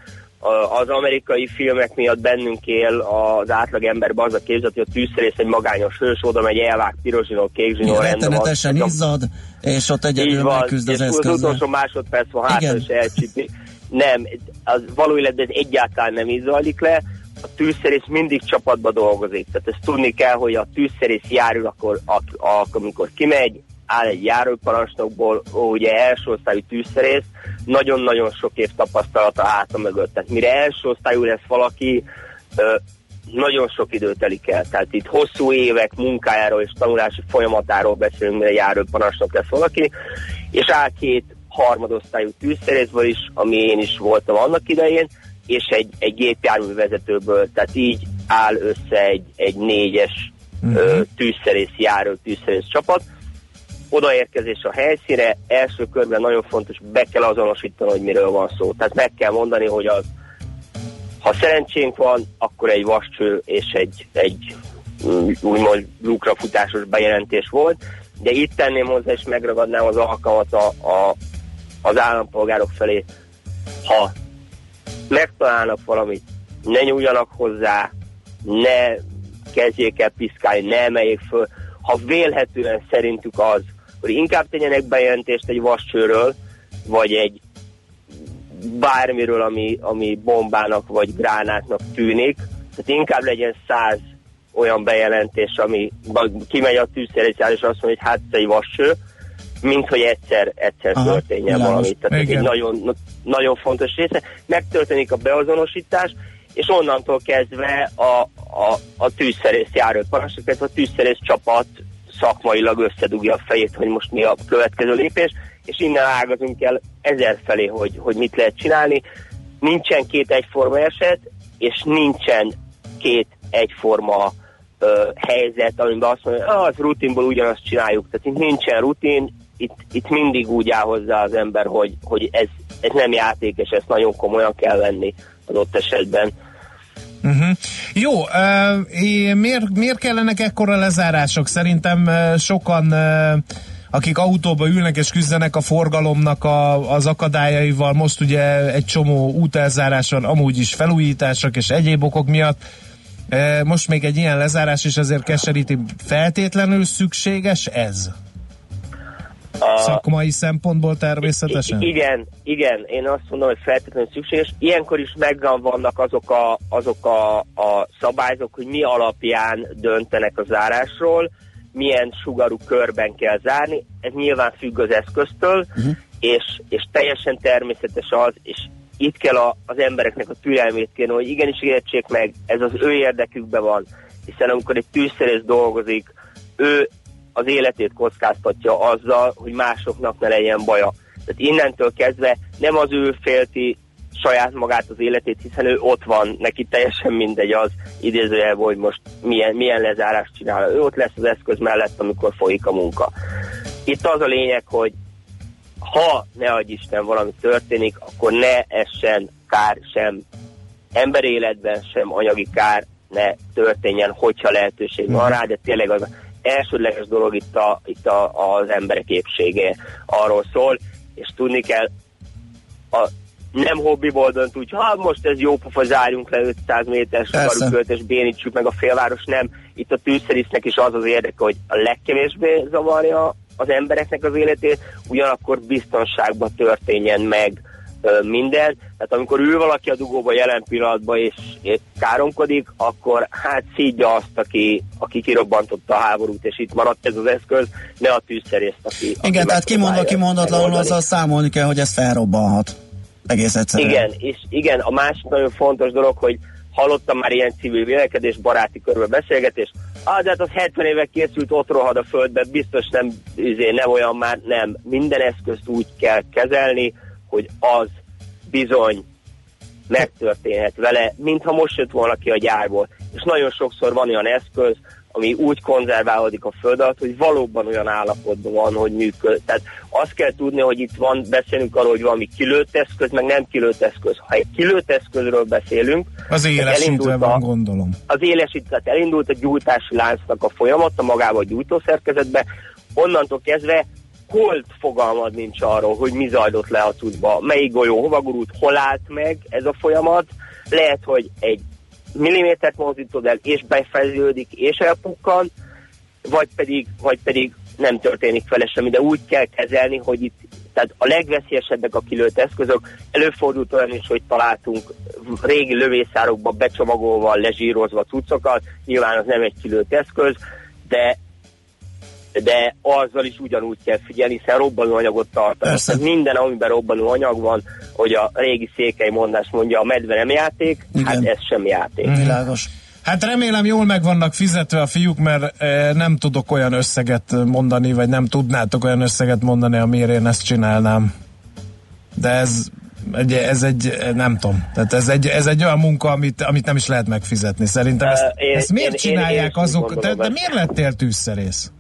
az amerikai filmek miatt bennünk él az átlag emberben az a képzet, hogy a tűzszerész egy magányos hős, oda megy elvág piros zsinór, kék van. Rettenetesen izzad, és ott egyedül megküzd az az eszközzel. utolsó másodperc van hátra, és elcsípi. Nem, az való életben ez egyáltalán nem így zajlik le. A tűzszerész mindig csapatba dolgozik. Tehát ezt tudni kell, hogy a tűzszerész járul, akkor, ak- ak- amikor kimegy, áll egy járóparancsnokból, ugye első osztályú tűzszerész, nagyon-nagyon sok év tapasztalata háta mögött. Tehát mire első osztályú lesz valaki, nagyon sok idő telik el. Tehát itt hosszú évek munkájáról és tanulási folyamatáról beszélünk, mire parancsnok lesz valaki, és áll két harmadosztályú tűzszerészből is, ami én is voltam annak idején, és egy, egy gépjármű vezetőből, tehát így áll össze egy, egy négyes uh-huh. tűzszerész járó tűzszerész csapat. Odaérkezés a helyszíre, első körben nagyon fontos, be kell azonosítani, hogy miről van szó. Tehát meg kell mondani, hogy az ha szerencsénk van, akkor egy vascső és egy, egy mm, úgymond lukrafutásos bejelentés volt, de itt tenném hozzá, és megragadnám az alkalmat a, a, az állampolgárok felé, ha megtalálnak valamit, ne nyúljanak hozzá, ne kezdjék el piszkálni, ne emeljék föl. Ha vélhetően szerintük az, hogy inkább tegyenek bejelentést egy vascsőről, vagy egy bármiről, ami, ami bombának vagy gránátnak tűnik. Tehát inkább legyen száz olyan bejelentés, ami kimegy a tűzszerészár, és azt mondja, hogy hát ez egy vascső, mint hogy egyszer, egyszer Aha, történjen világos. valami. Tehát ez egy nagyon, nagyon fontos része. Megtörténik a beazonosítás, és onnantól kezdve a, a, a tűzszerész járő parancsnok, a tűzszerész csapat szakmailag összedugja a fejét, hogy most mi a következő lépés, és innen ágazunk el ezer felé, hogy, hogy mit lehet csinálni. Nincsen két egyforma eset, és nincsen két egyforma ö, helyzet, amiben azt mondja, ah, az rutinból ugyanazt csináljuk. Tehát itt nincsen rutin, itt, itt mindig úgy áll hozzá az ember, hogy, hogy ez, ez nem játék, és ezt nagyon komolyan kell venni az ott esetben. Uh-huh. Jó, uh, miért, miért kellenek ekkora lezárások? Szerintem uh, sokan, uh, akik autóba ülnek és küzdenek a forgalomnak a, az akadályaival, most ugye egy csomó útelzárás van, amúgy is felújítások és egyéb okok miatt. Most még egy ilyen lezárás is azért keseríti. Feltétlenül szükséges ez? A, Szakmai szempontból természetesen? I- igen, igen, én azt mondom, hogy feltétlenül szükséges. Ilyenkor is megvan vannak azok a, azok a, a szabályzók, hogy mi alapján döntenek a zárásról, milyen sugarú körben kell zárni. Ez nyilván függ az eszköztől, uh-huh. és, és teljesen természetes az, és itt kell a, az embereknek a türelmét kérni, hogy igenis értsék meg, ez az ő érdekükben van, hiszen amikor egy tűzszerész dolgozik, ő az életét kockáztatja azzal, hogy másoknak ne legyen baja. Tehát innentől kezdve nem az ő félti saját magát az életét, hiszen ő ott van, neki teljesen mindegy az idézőjelben, hogy most milyen, milyen lezárást csinál. Ő ott lesz az eszköz mellett, amikor folyik a munka. Itt az a lényeg, hogy ha ne adj Isten valami történik, akkor ne essen kár sem emberéletben, sem anyagi kár ne történjen, hogyha lehetőség van rá, de tényleg az elsődleges dolog itt, a, itt a, az emberek épsége. Arról szól, és tudni kell, a, nem hobbiból dönt úgy, ha most ez jó pofa, zárjunk le 500 méteres karukört, és bénítsük meg a félváros, nem. Itt a tűzszerésznek is az az érdeke, hogy a legkevésbé zavarja az embereknek az életét, ugyanakkor biztonságban történjen meg minden. Tehát amikor ül valaki a dugóba jelen pillanatban és, és káromkodik, akkor hát szídja azt, aki, aki kirobbantotta a háborút, és itt maradt ez az eszköz, ne a tűzszerészt, aki aki Igen, tehát kimondva kimondatlanul azzal számolni kell, hogy ez felrobbanhat. Egész egyszerűen. Igen, és igen, a másik nagyon fontos dolog, hogy hallottam már ilyen civil vélekedés, baráti körül beszélgetés, ah, de hát az 70 évek készült, ott rohad a földbe, biztos nem, izé, nem olyan már, nem. Minden eszközt úgy kell kezelni, hogy az bizony megtörténhet vele, mintha most jött volna ki a gyárból. És nagyon sokszor van olyan eszköz, ami úgy konzerválódik a föld alatt, hogy valóban olyan állapotban van, hogy működ. Tehát azt kell tudni, hogy itt van, beszélünk arról, hogy valami kilőtt eszköz, meg nem kilőtt eszköz. Ha egy kilőtt eszközről beszélünk, Az élesítve van, gondolom. az élesített, elindult a gyújtási láncnak a folyamata magába a gyújtószerkezetbe, onnantól kezdve hold fogalmad nincs arról, hogy mi zajlott le a tudba, melyik golyó hova gurult, hol állt meg ez a folyamat. Lehet, hogy egy millimétert mozdítod el, és befejeződik, és elpukkan, vagy pedig, vagy pedig nem történik vele semmi, de úgy kell kezelni, hogy itt tehát a legveszélyesebbek a kilőtt eszközök. Előfordult olyan is, hogy találtunk régi lövészárokba becsomagolva, lezsírozva cuccokat, nyilván az nem egy kilőtt eszköz, de de azzal is ugyanúgy kell figyelni, hiszen robbanóanyagot tartanak. Tehát minden, amiben robbanóanyag van, hogy a régi székely mondás mondja, a medve nem játék, Igen. hát ez sem játék. Világos. Hát remélem jól meg vannak fizetve a fiúk, mert e, nem tudok olyan összeget mondani, vagy nem tudnátok olyan összeget mondani, amiért én ezt csinálnám. De ez egy, ez egy, nem tudom, tehát ez egy, ez egy olyan munka, amit, amit nem is lehet megfizetni. Szerintem ezt, uh, én, ezt miért én, csinálják én, én azok, de, de miért lettél tűzszerész?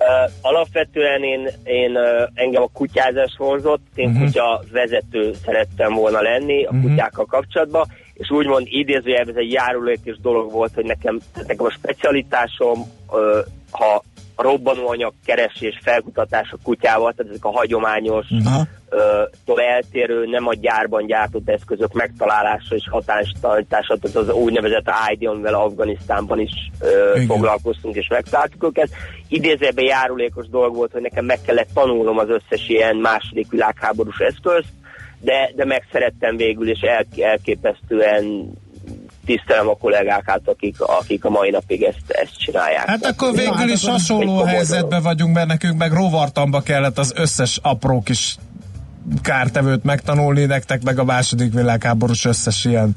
Uh, alapvetően én, én uh, engem a kutyázás vonzott, én uh-huh. kutya vezető szerettem volna lenni a uh-huh. kutyákkal kapcsolatban, és úgymond idézőjelben ez egy járulékos dolog volt, hogy nekem, nekem a specialitásom, uh, ha robbanóanyag keresés, felkutatás a kutyával, tehát ezek a hagyományos, uh-huh. uh, eltérő, nem a gyárban gyártott eszközök megtalálása és hatástanítása, tehát az úgynevezett ID, amivel Afganisztánban is uh, foglalkoztunk és megtaláltuk őket. Idézőben járulékos dolog volt, hogy nekem meg kellett tanulnom az összes ilyen második világháborús eszközt, de, de megszerettem végül, és el, elképesztően tisztelem a kollégákat, akik, akik a mai napig ezt, ezt csinálják. Hát akkor végül is hasonló helyzetben vagyunk, mert nekünk meg rovartamba kellett az összes apró kis kártevőt megtanulni, nektek meg a második világháborús összes ilyen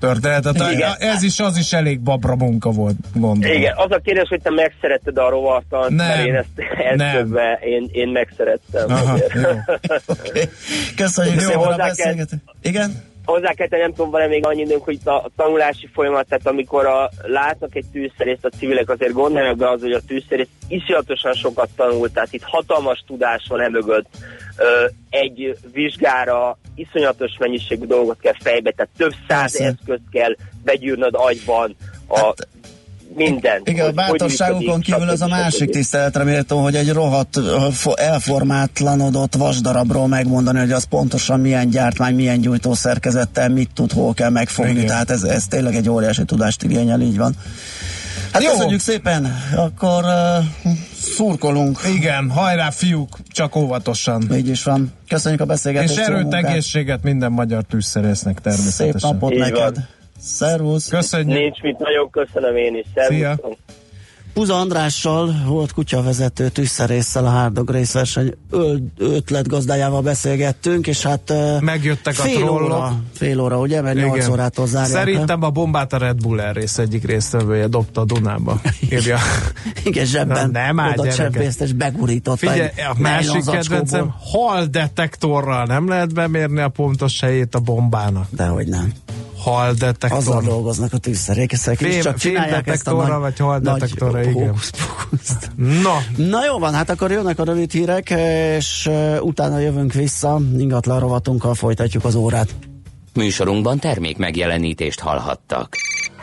történetet. Igen. Ez is, az is elég babra munka volt, gondolom. Igen, az a kérdés, hogy te megszeretted a rovartant, nem, mert én ezt, ezt nem. Én, én megszerettem. Aha, jó. okay. Köszönjük szépen a beszélgetést. Igen? Hozzá kell nem tudom, van még annyi időnk, hogy a tanulási folyamat, tehát amikor a, látnak egy tűzszerészt, a civilek azért gondolnak be az, hogy a tűzszerész iszonyatosan sokat tanult, tehát itt hatalmas tudás van emögött. Egy vizsgára iszonyatos mennyiségű dolgot kell fejbe, tehát több száz eszközt kell begyűrnöd agyban, a hát, minden. Igen, a bátorságukon kívül az a másik tiszteletre méltó, hogy egy rohadt elformátlanodott vasdarabról megmondani, hogy az pontosan milyen gyártmány, milyen gyújtószerkezettel, mit tud, hol kell megfogni. Igen. Tehát ez, ez tényleg egy óriási tudást igényel, így van. Hát Jó. köszönjük szépen, akkor uh, szurkolunk. Igen, hajrá fiúk, csak óvatosan. Így is van. Köszönjük a beszélgetést. És erőt, egészséget minden magyar tűzszerésznek természetesen. Szép napot Így neked. Van. Szervusz! Köszönjük! Nincs mit, nagyon köszönöm én is. Szervusz! Szia! Puza Andrással volt kutyavezető tűzszerésszel a Hárdog részverseny ötletgazdájával beszélgettünk, és hát megjöttek fél a trollok. Óra, fél óra, ugye? Mert Igen. 8 órától zárják. Szerintem a bombát a Red Bull rész egyik résztvevője dobta a Dunába. Írja. Igen, zsebben Na, nem áll, csempészt, és begurította. Figyelj, a másik kedvencem, hal detektorral nem lehet bemérni a pontos helyét a bombának. Dehogy nem hal detektor. Azzal dolgoznak a tűzszerékeszek, és csak csinálják ezt a nagy, vagy hal detektorra, igen. Na. Na jó van, hát akkor jönnek a rövid hírek, és utána jövünk vissza, ingatlan rovatunkkal folytatjuk az órát. Műsorunkban termék megjelenítést hallhattak.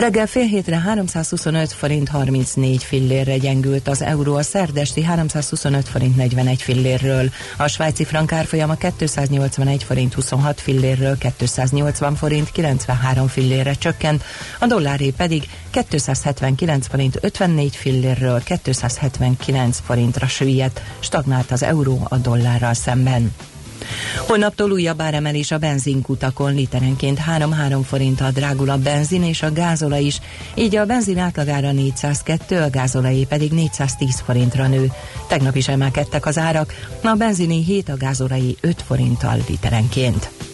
Reggel fél hétre 325 forint 34 fillérre gyengült az euró a szerdesti 325 forint 41 fillérről. A svájci frank árfolyama 281 forint 26 fillérről 280 forint 93 fillérre csökkent, a dolláré pedig 279 forint 54 fillérről 279 forintra süllyedt, stagnált az euró a dollárral szemben. Holnaptól újabb áremelés a benzinkutakon, literenként 3-3 forinttal drágul a benzin és a gázola is, így a benzin átlagára 402, a gázolajé pedig 410 forintra nő. Tegnap is emelkedtek az árak, a benzini 7, a gázolai 5 forinttal literenként.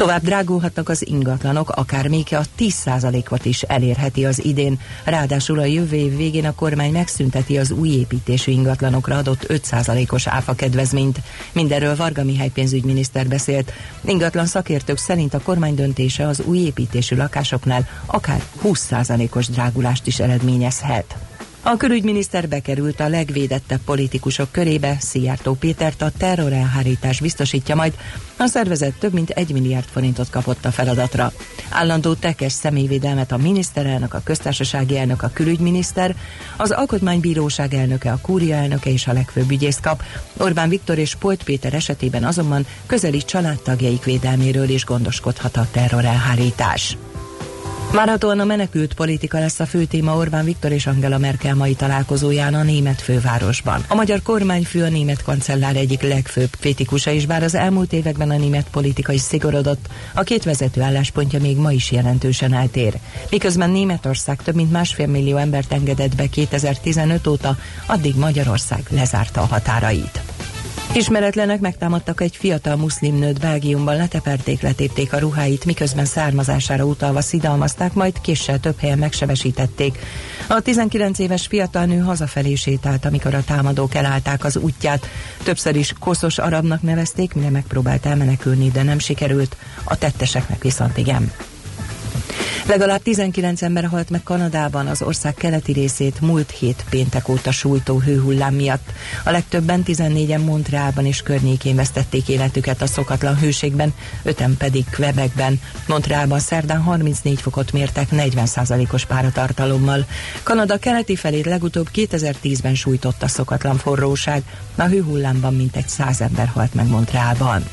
Tovább drágulhatnak az ingatlanok, akár még a 10%-ot is elérheti az idén. Ráadásul a jövő év végén a kormány megszünteti az új építésű ingatlanokra adott 5%-os áfa kedvezményt. Mindenről Varga Mihály pénzügyminiszter beszélt. Ingatlan szakértők szerint a kormány döntése az új építésű lakásoknál akár 20%-os drágulást is eredményezhet. A külügyminiszter bekerült a legvédettebb politikusok körébe, Szijjártó Pétert a terrorelhárítás biztosítja majd, a szervezet több mint egy milliárd forintot kapott a feladatra. Állandó tekes személyvédelmet a miniszterelnök, a köztársasági elnök, a külügyminiszter, az alkotmánybíróság elnöke, a kúria elnöke és a legfőbb ügyész kap. Orbán Viktor és Polt Péter esetében azonban közeli családtagjaik védelméről is gondoskodhat a terrorelhárítás. Várhatóan a menekült politika lesz a fő téma Orbán Viktor és Angela Merkel mai találkozóján a német fővárosban. A magyar kormányfő a német kancellár egyik legfőbb kritikusa is, bár az elmúlt években a német politika is szigorodott, a két vezető álláspontja még ma is jelentősen eltér. Miközben Németország több mint másfél millió embert engedett be 2015 óta, addig Magyarország lezárta a határait. Ismeretlenek megtámadtak egy fiatal muszlim nőt Belgiumban, leteperték, letépték a ruháit, miközben származására utalva szidalmazták, majd késsel több helyen megsebesítették. A 19 éves fiatal nő hazafelé sétált, amikor a támadók elállták az útját. Többször is koszos arabnak nevezték, mire megpróbált elmenekülni, de nem sikerült. A tetteseknek viszont igen. Legalább 19 ember halt meg Kanadában az ország keleti részét múlt hét péntek óta sújtó hőhullám miatt. A legtöbben 14-en Montrealban és környékén vesztették életüket a szokatlan hőségben, öten pedig Quebecben. Montrealban szerdán 34 fokot mértek 40%-os páratartalommal. Kanada keleti felét legutóbb 2010-ben sújtott a szokatlan forróság. A hőhullámban mintegy 100 ember halt meg Montrealban.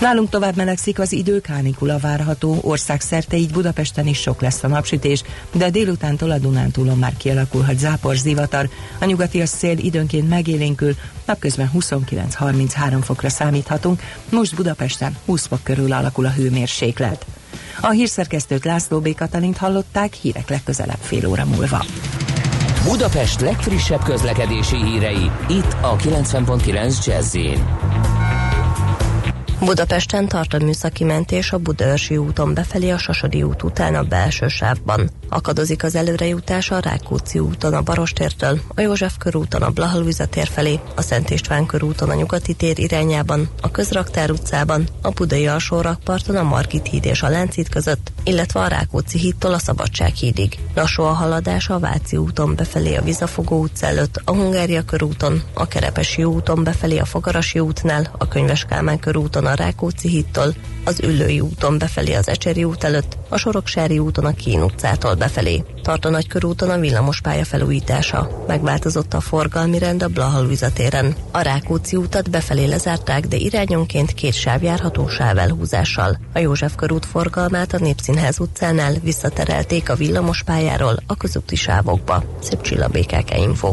Nálunk tovább melegszik az idő, kánikula várható, országszerte így Budapesten is sok lesz a napsütés, de délutántól a Dunántúlon már kialakulhat zápor, zivatar, a nyugati szél időnként megélénkül, napközben 29-33 fokra számíthatunk, most Budapesten 20 fok körül alakul a hőmérséklet. A hírszerkesztőt László B. Katalint hallották, hírek legközelebb fél óra múlva. Budapest legfrissebb közlekedési hírei, itt a 90.9 jazz Budapesten tart a műszaki mentés a Budaörsi úton befelé a Sasodi út után a belső sávban. Akadozik az előrejutás a Rákóczi úton a Barostértől, a József körúton a Blahalújza tér felé, a Szent István körúton a Nyugati tér irányában, a Közraktár utcában, a Budai alsó rakparton a Margit híd és a Láncít között, illetve a Rákóczi hídtól a Szabadság hídig. Lassú a haladás a Váci úton befelé a Vizafogó utca előtt, a Hungária körúton, a Kerepesi úton befelé a Fogarasi útnál, a Könyves Kálmán körúton a Rákóczi hídtól, az Üllői úton befelé az Ecseri út előtt, a Soroksári úton a Kín utcától befelé. Tart a Nagykörúton a villamospálya felújítása. Megváltozott a forgalmi rend a Blaha téren. A Rákóczi útat befelé lezárták, de irányonként két sáv járható sávelhúzással. A József körút forgalmát a Népszínház utcánál visszaterelték a villamospályáról a közúti sávokba. Szép Csilla BKK Info.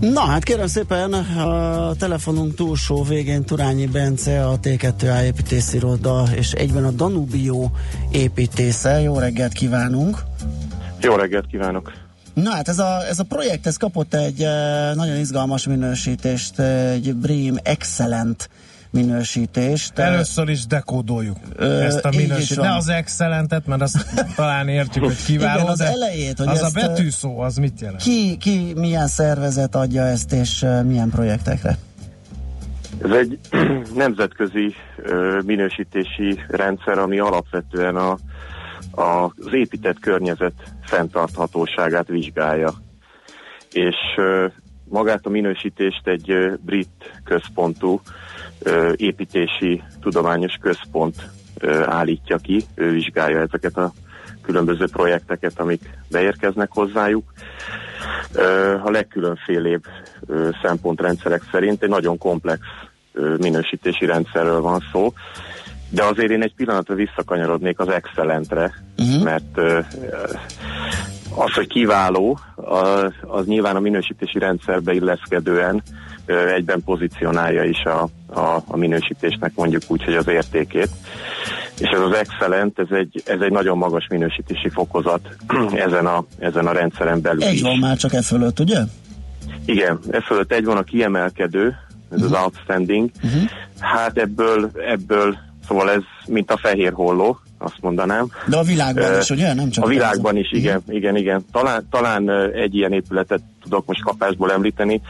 Na hát kérem szépen, a telefonunk túlsó végén Turányi Bence, a T2A építésziroda és egyben a Danubio építésze. Jó reggelt kívánunk! Jó reggelt kívánok! Na hát ez a, ez a projekt, ez kapott egy eh, nagyon izgalmas minősítést, egy BREEAM Excellent minősítést. Először is dekódoljuk Ö, ezt a minősítést. Ne az Excellentet, mert azt talán értjük, hogy kiváló, Igen, az de elejét, hogy az a betűszó, az mit jelent? Ki, ki milyen szervezet adja ezt, és milyen projektekre? Ez egy nemzetközi minősítési rendszer, ami alapvetően a, a, az épített környezet fenntarthatóságát vizsgálja. És magát a minősítést egy brit központú építési tudományos központ állítja ki, ő vizsgálja ezeket a különböző projekteket, amik beérkeznek hozzájuk. A legkülönfélébb szempontrendszerek szerint egy nagyon komplex minősítési rendszerről van szó, de azért én egy pillanatra visszakanyarodnék az Excellentre, uh-huh. mert ö, az, hogy kiváló, az, nyilván a minősítési rendszerbe illeszkedően egyben pozícionálja is a, a, a minősítésnek mondjuk úgy, hogy az értékét. És ez az Excellent, ez egy, ez egy nagyon magas minősítési fokozat ezen a, ezen a rendszeren belül Egy van már csak e fölött, ugye? Igen, e fölött egy van a kiemelkedő, ez uh-huh. az outstanding. Uh-huh. Hát ebből, ebből, szóval ez mint a fehér holló, azt mondanám. De a világban is, ugye? Nem csak a világban is, Mhm. igen, igen, igen. Talán, talán egy ilyen épületet tudok most kapásból említeni.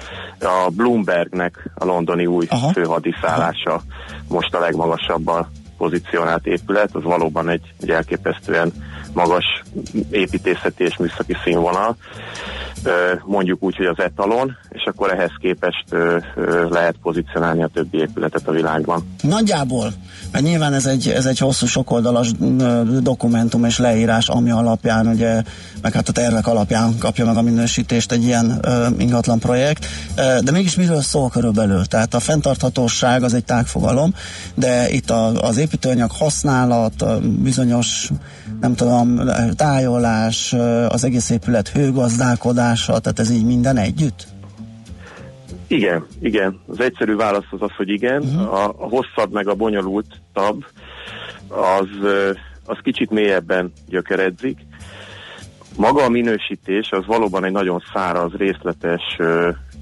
A Bloombergnek a londoni új Aha. főhadiszállása most a legmagasabban pozícionált épület, az valóban egy, egy elképesztően magas építészeti és műszaki színvonal. Mondjuk úgy, hogy az etalon, és akkor ehhez képest lehet pozícionálni a többi épületet a világban. Nagyjából, mert nyilván ez egy, ez egy hosszú sokoldalas dokumentum és leírás, ami alapján, ugye, meg hát a tervek alapján kapja meg a minősítést egy ilyen ingatlan projekt, de mégis miről szól körülbelül? Tehát a fenntarthatóság az egy tágfogalom, de itt a, az építőanyag használat, bizonyos nem tudom, tájolás, ö, az egész épület hőgazdálkodása, tehát ez így minden együtt? Igen, igen. Az egyszerű válasz az az, hogy igen. Uh-huh. A, a hosszabb meg a bonyolultabb az, az kicsit mélyebben gyökeredzik. Maga a minősítés az valóban egy nagyon száraz, részletes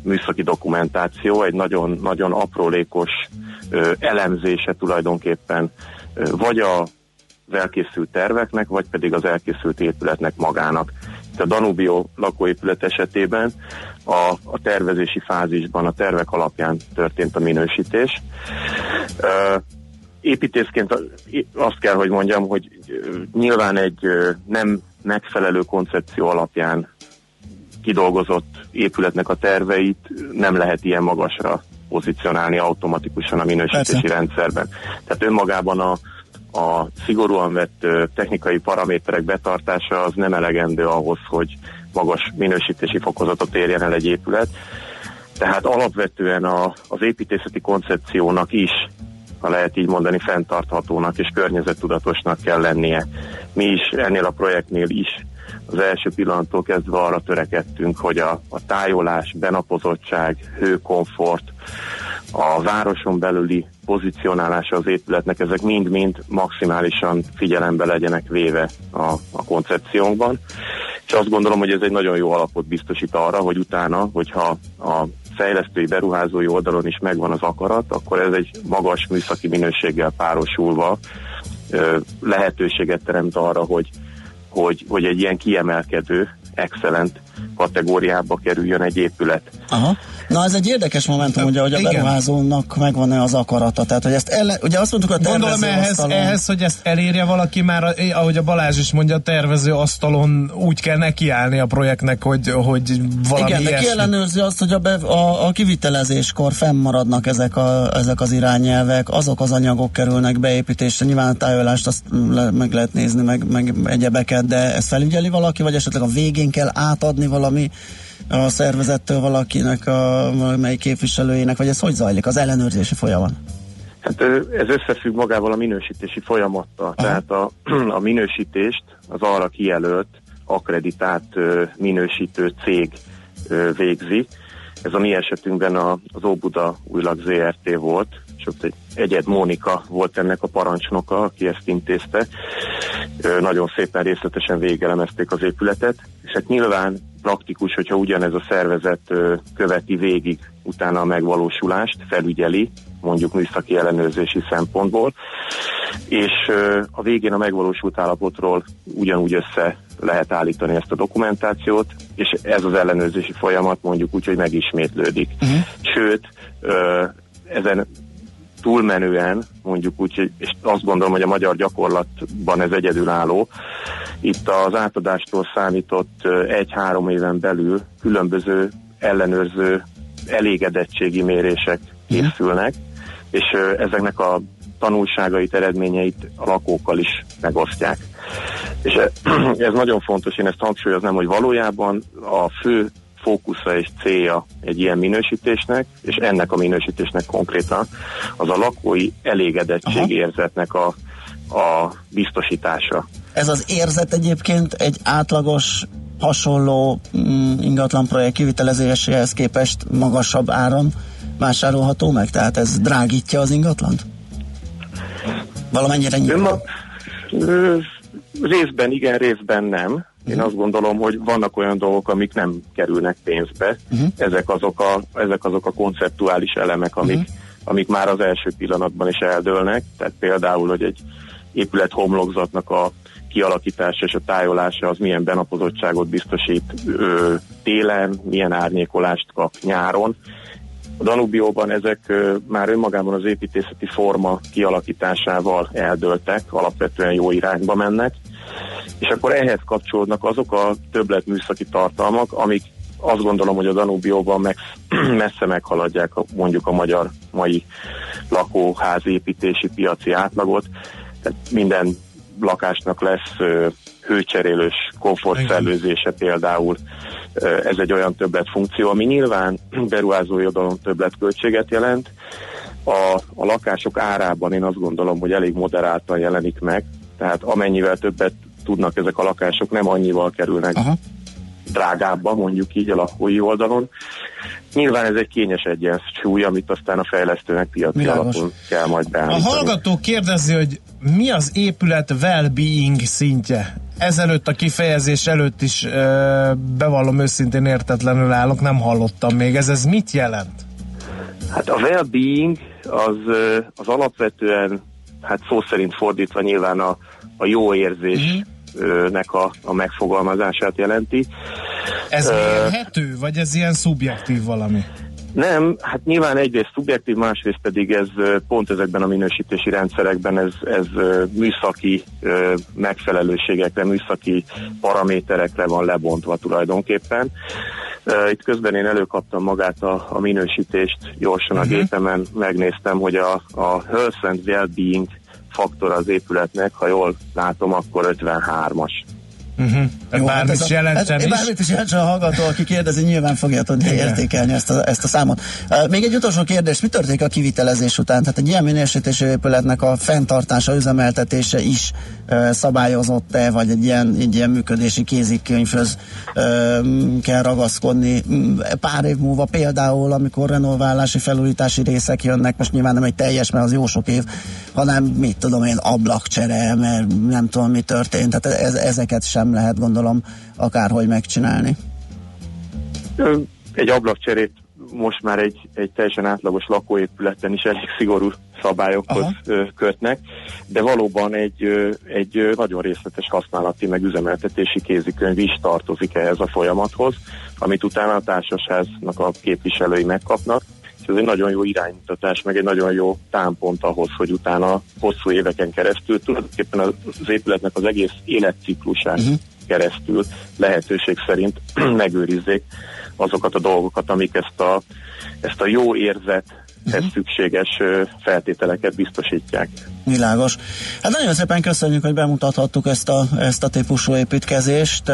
műszaki dokumentáció, egy nagyon, nagyon aprólékos elemzése tulajdonképpen vagy a elkészült terveknek, vagy pedig az elkészült épületnek magának. Itt a Danubio lakóépület esetében a, a tervezési fázisban a tervek alapján történt a minősítés. Ö, építészként azt kell, hogy mondjam, hogy nyilván egy nem megfelelő koncepció alapján kidolgozott épületnek a terveit nem lehet ilyen magasra pozícionálni automatikusan a minősítési Persze. rendszerben. Tehát önmagában a, a szigorúan vett technikai paraméterek betartása az nem elegendő ahhoz, hogy magas minősítési fokozatot érjen el egy épület. Tehát alapvetően a, az építészeti koncepciónak is, ha lehet így mondani, fenntarthatónak és környezettudatosnak kell lennie. Mi is ennél a projektnél is az első pillanattól kezdve arra törekedtünk, hogy a, a tájolás, benapozottság, hőkomfort, a városon belüli pozícionálása az épületnek, ezek mind-mind maximálisan figyelembe legyenek véve a, a koncepciónkban. És azt gondolom, hogy ez egy nagyon jó alapot biztosít arra, hogy utána, hogyha a fejlesztői beruházói oldalon is megvan az akarat, akkor ez egy magas műszaki minőséggel párosulva lehetőséget teremt arra, hogy, hogy, hogy egy ilyen kiemelkedő, excellent kategóriába kerüljön egy épület. Aha. Na ez egy érdekes momentum, ugye, hogy a Igen. beruházónak megvan-e az akarata. Tehát, hogy ezt ele, ugye azt mondtuk a Gondolom tervező ehhez, asztalon- ehhez, hogy ezt elérje valaki már, a- ahogy a Balázs is mondja, a tervező asztalon úgy kell nekiállni a projektnek, hogy, hogy valami Igen, de ki ellenőrzi azt, hogy a, be, a, a kivitelezéskor fennmaradnak ezek, a, ezek az irányelvek, azok az anyagok kerülnek beépítésre, nyilván a tájolást azt le, meg lehet nézni, meg, meg egyebeket, de ezt felügyeli valaki, vagy esetleg a végén kell átadni valami a szervezettől valakinek, a valamelyik képviselőjének, vagy ez hogy zajlik, az ellenőrzési folyamat? Hát ez összefügg magával a minősítési folyamattal. Tehát a, a minősítést az arra kijelölt, akreditált minősítő cég végzi. Ez a mi esetünkben az Óbuda Újlag ZRT volt, és ott egy Egyed Mónika volt ennek a parancsnoka, aki ezt intézte. Nagyon szépen részletesen végelemezték az épületet, és hát nyilván praktikus, hogyha ugyanez a szervezet követi végig utána a megvalósulást, felügyeli, mondjuk műszaki ellenőrzési szempontból, és a végén a megvalósult állapotról ugyanúgy össze lehet állítani ezt a dokumentációt, és ez az ellenőrzési folyamat mondjuk úgy, hogy megismétlődik. Uh-huh. Sőt, ezen túlmenően, mondjuk úgy, és azt gondolom, hogy a magyar gyakorlatban ez egyedülálló, itt az átadástól számított egy-három éven belül különböző ellenőrző elégedettségi mérések készülnek, és ezeknek a tanulságait, eredményeit a lakókkal is megosztják. És ez nagyon fontos, én ezt hangsúlyoznám, hogy valójában a fő fókusza és célja egy ilyen minősítésnek, és ennek a minősítésnek konkrétan az a lakói elégedetségérzetnek a, a biztosítása. Ez az érzet egyébként egy átlagos hasonló mm, ingatlan projekt kivitelezéséhez képest magasabb áron vásárolható meg? Tehát ez drágítja az ingatlant? Valamennyire nyilván. Önma, részben igen, részben nem. Én azt gondolom, hogy vannak olyan dolgok, amik nem kerülnek pénzbe. Uh-huh. Ezek, azok a, ezek azok a konceptuális elemek, amik, uh-huh. amik már az első pillanatban is eldőlnek. Tehát például, hogy egy épület homlokzatnak a kialakítása és a tájolása az milyen benapozottságot biztosít ö, télen, milyen árnyékolást kap nyáron. A Danubióban ezek már önmagában az építészeti forma kialakításával eldőltek, alapvetően jó irányba mennek, és akkor ehhez kapcsolódnak azok a többlet műszaki tartalmak, amik azt gondolom, hogy a Danubióban meg, messze meghaladják a, mondjuk a magyar mai lakóházépítési piaci átlagot. Tehát minden lakásnak lesz hőcserélős komfortszellőzése például. Ez egy olyan többlet funkció, ami nyilván beruházói oldalon többlet költséget jelent. A, a lakások árában én azt gondolom, hogy elég moderáltan jelenik meg, tehát amennyivel többet tudnak ezek a lakások, nem annyival kerülnek Aha. Drágábba, mondjuk így a lakói oldalon. Nyilván ez egy kényes egyensúly, amit aztán a fejlesztőnek piaci Világos. alapon kell majd A beállítani. hallgató kérdezi, hogy mi az épület well-being szintje? Ezelőtt a kifejezés előtt is bevallom őszintén értetlenül állok, nem hallottam még. Ez, ez mit jelent? Hát a well-being az, az alapvetően, hát szó szerint fordítva nyilván a, a jó érzésnek a, a megfogalmazását jelenti. Ez mérhető, vagy ez ilyen szubjektív valami? Nem, hát nyilván egyrészt szubjektív, másrészt pedig ez pont ezekben a minősítési rendszerekben ez, ez műszaki megfelelőségekre, műszaki paraméterekre van lebontva tulajdonképpen. Itt közben én előkaptam magát a, a minősítést gyorsan a Mhm. gépemen, megnéztem, hogy a, a Health and Wellbeing faktor az épületnek, ha jól látom, akkor 53-as. Uh-huh. Jó, Bármit hát ez a- jelentsen ez, is. Bármit is jelentsen a hallgató, aki kérdezi, nyilván fogja tudni Igen. értékelni ezt a, ezt a számot. Uh, Még egy utolsó kérdés, mi történik a kivitelezés után? Tehát egy ilyen minősítésű épületnek a fenntartása, üzemeltetése is szabályozott-e, vagy egy ilyen, egy ilyen működési kézikönyvhöz kell ragaszkodni Mm, pár év múlva például, amikor renoválási, felújítási részek jönnek, most nyilván nem egy teljes, mert az jó sok év, hanem mit tudom én, ablakcsere, mert nem tudom mi történt, tehát ez, ezeket sem lehet gondolom akárhogy megcsinálni. Egy ablakcserét most már egy, egy teljesen átlagos lakóépületen is elég szigorú szabályokhoz ö, kötnek, de valóban egy, egy nagyon részletes használati meg üzemeltetési kézikönyv is tartozik ehhez a folyamathoz, amit utána a társasháznak a képviselői megkapnak, és ez egy nagyon jó iránymutatás, meg egy nagyon jó támpont ahhoz, hogy utána hosszú éveken keresztül tulajdonképpen az épületnek az egész életciklusán Mhm. Keresztül lehetőség szerint megőrizzék azokat a dolgokat, amik ezt a, ezt a jó érzethez Mhm. szükséges ö, feltételeket biztosítják. Világos. Hát nagyon szépen köszönjük, hogy bemutathattuk ezt a, ezt a típusú építkezést.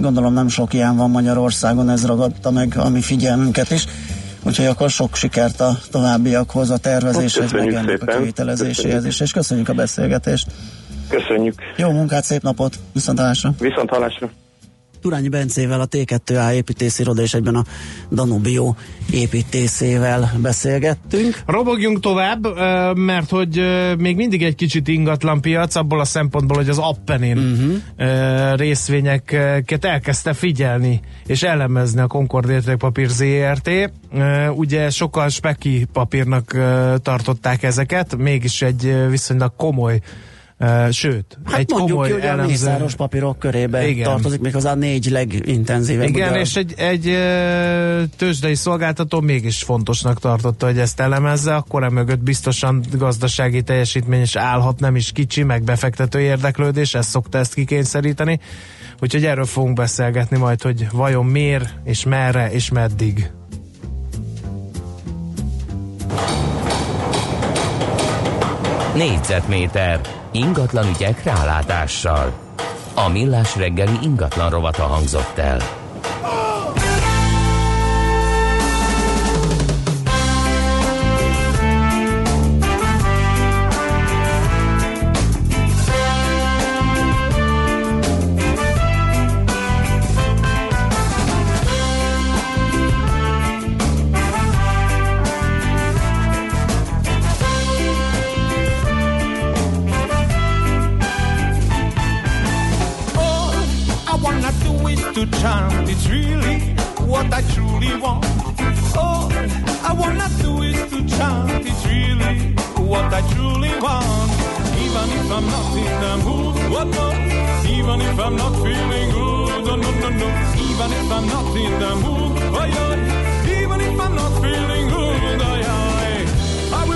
Gondolom nem sok ilyen van Magyarországon, ez ragadta meg a mi figyelmünket is. Úgyhogy akkor sok sikert a továbbiakhoz, a tervezéshez, meg ennek a kivitelezéséhez is, és köszönjük a beszélgetést. Köszönjük. Jó munkát, szép napot, viszontlátásra. Viszont hallásra. Turányi Bencével, a T2A építésziroda és egyben a Danubio építészével beszélgettünk. Robogjunk tovább, mert hogy még mindig egy kicsit ingatlan piac, abból a szempontból, hogy az Appenin uh-huh. részvényeket elkezdte figyelni és elemezni a Concord értékpapír ZRT. Ugye sokkal speki papírnak tartották ezeket, mégis egy viszonylag komoly sőt, Hát egy mondjuk komoly ki, hogy a elemző... mészáros papírok körébe Igen. tartozik, még az a négy legintenzívebb. Igen, ugye a- és egy, egy tőzsdei szolgáltató mégis fontosnak tartotta, hogy ezt elemezze, akkor emögött biztosan gazdasági teljesítmény is állhat, nem is kicsi, meg befektető érdeklődés, ez szokta ezt kikényszeríteni. Úgyhogy erről fogunk beszélgetni majd, hogy vajon miért, és merre, és meddig. Négyzetméter ingatlan ügyek rálátással. A millás reggeli ingatlan rovata hangzott el. What I truly want. All I wanna do is to chant. It's really what I truly want. Even if I'm not in the mood, what no? Even if I'm not feeling good, oh no no no. Even if I'm not in the mood, oh yeah. Even if I'm not feeling good, oh yeah. I will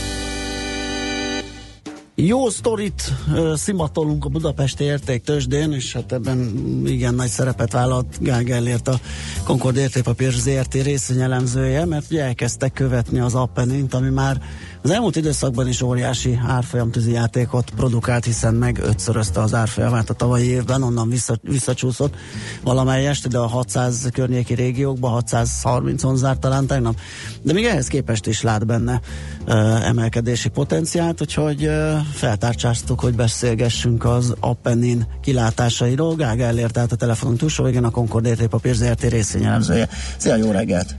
Jó sztorit uh, szimatolunk a Budapesti Értéktősdén, és hát ebben igen nagy szerepet vállalt Gál Gellért a Concord Értékpapír ZRT részvényelemzője, mert ugye elkezdtek követni az Appenint, ami már az elmúlt időszakban is óriási árfolyamtűzi játékot produkált, hiszen meg ötszörözte az árfolyamát a tavalyi évben, onnan vissza, visszacsúszott valamelyest, de a 600 környéki régiókba, 630-on zárt talán tegnap, de még ehhez képest is lát benne uh, emelkedési potenciált, úgyhogy uh, feltárcsáztuk, hogy beszélgessünk az Appenin kilátásairól. Gága elért át a telefonunk túlsó végén a Concord Értékpapír ZRT részvényelemzője. Szia, jó reggelt!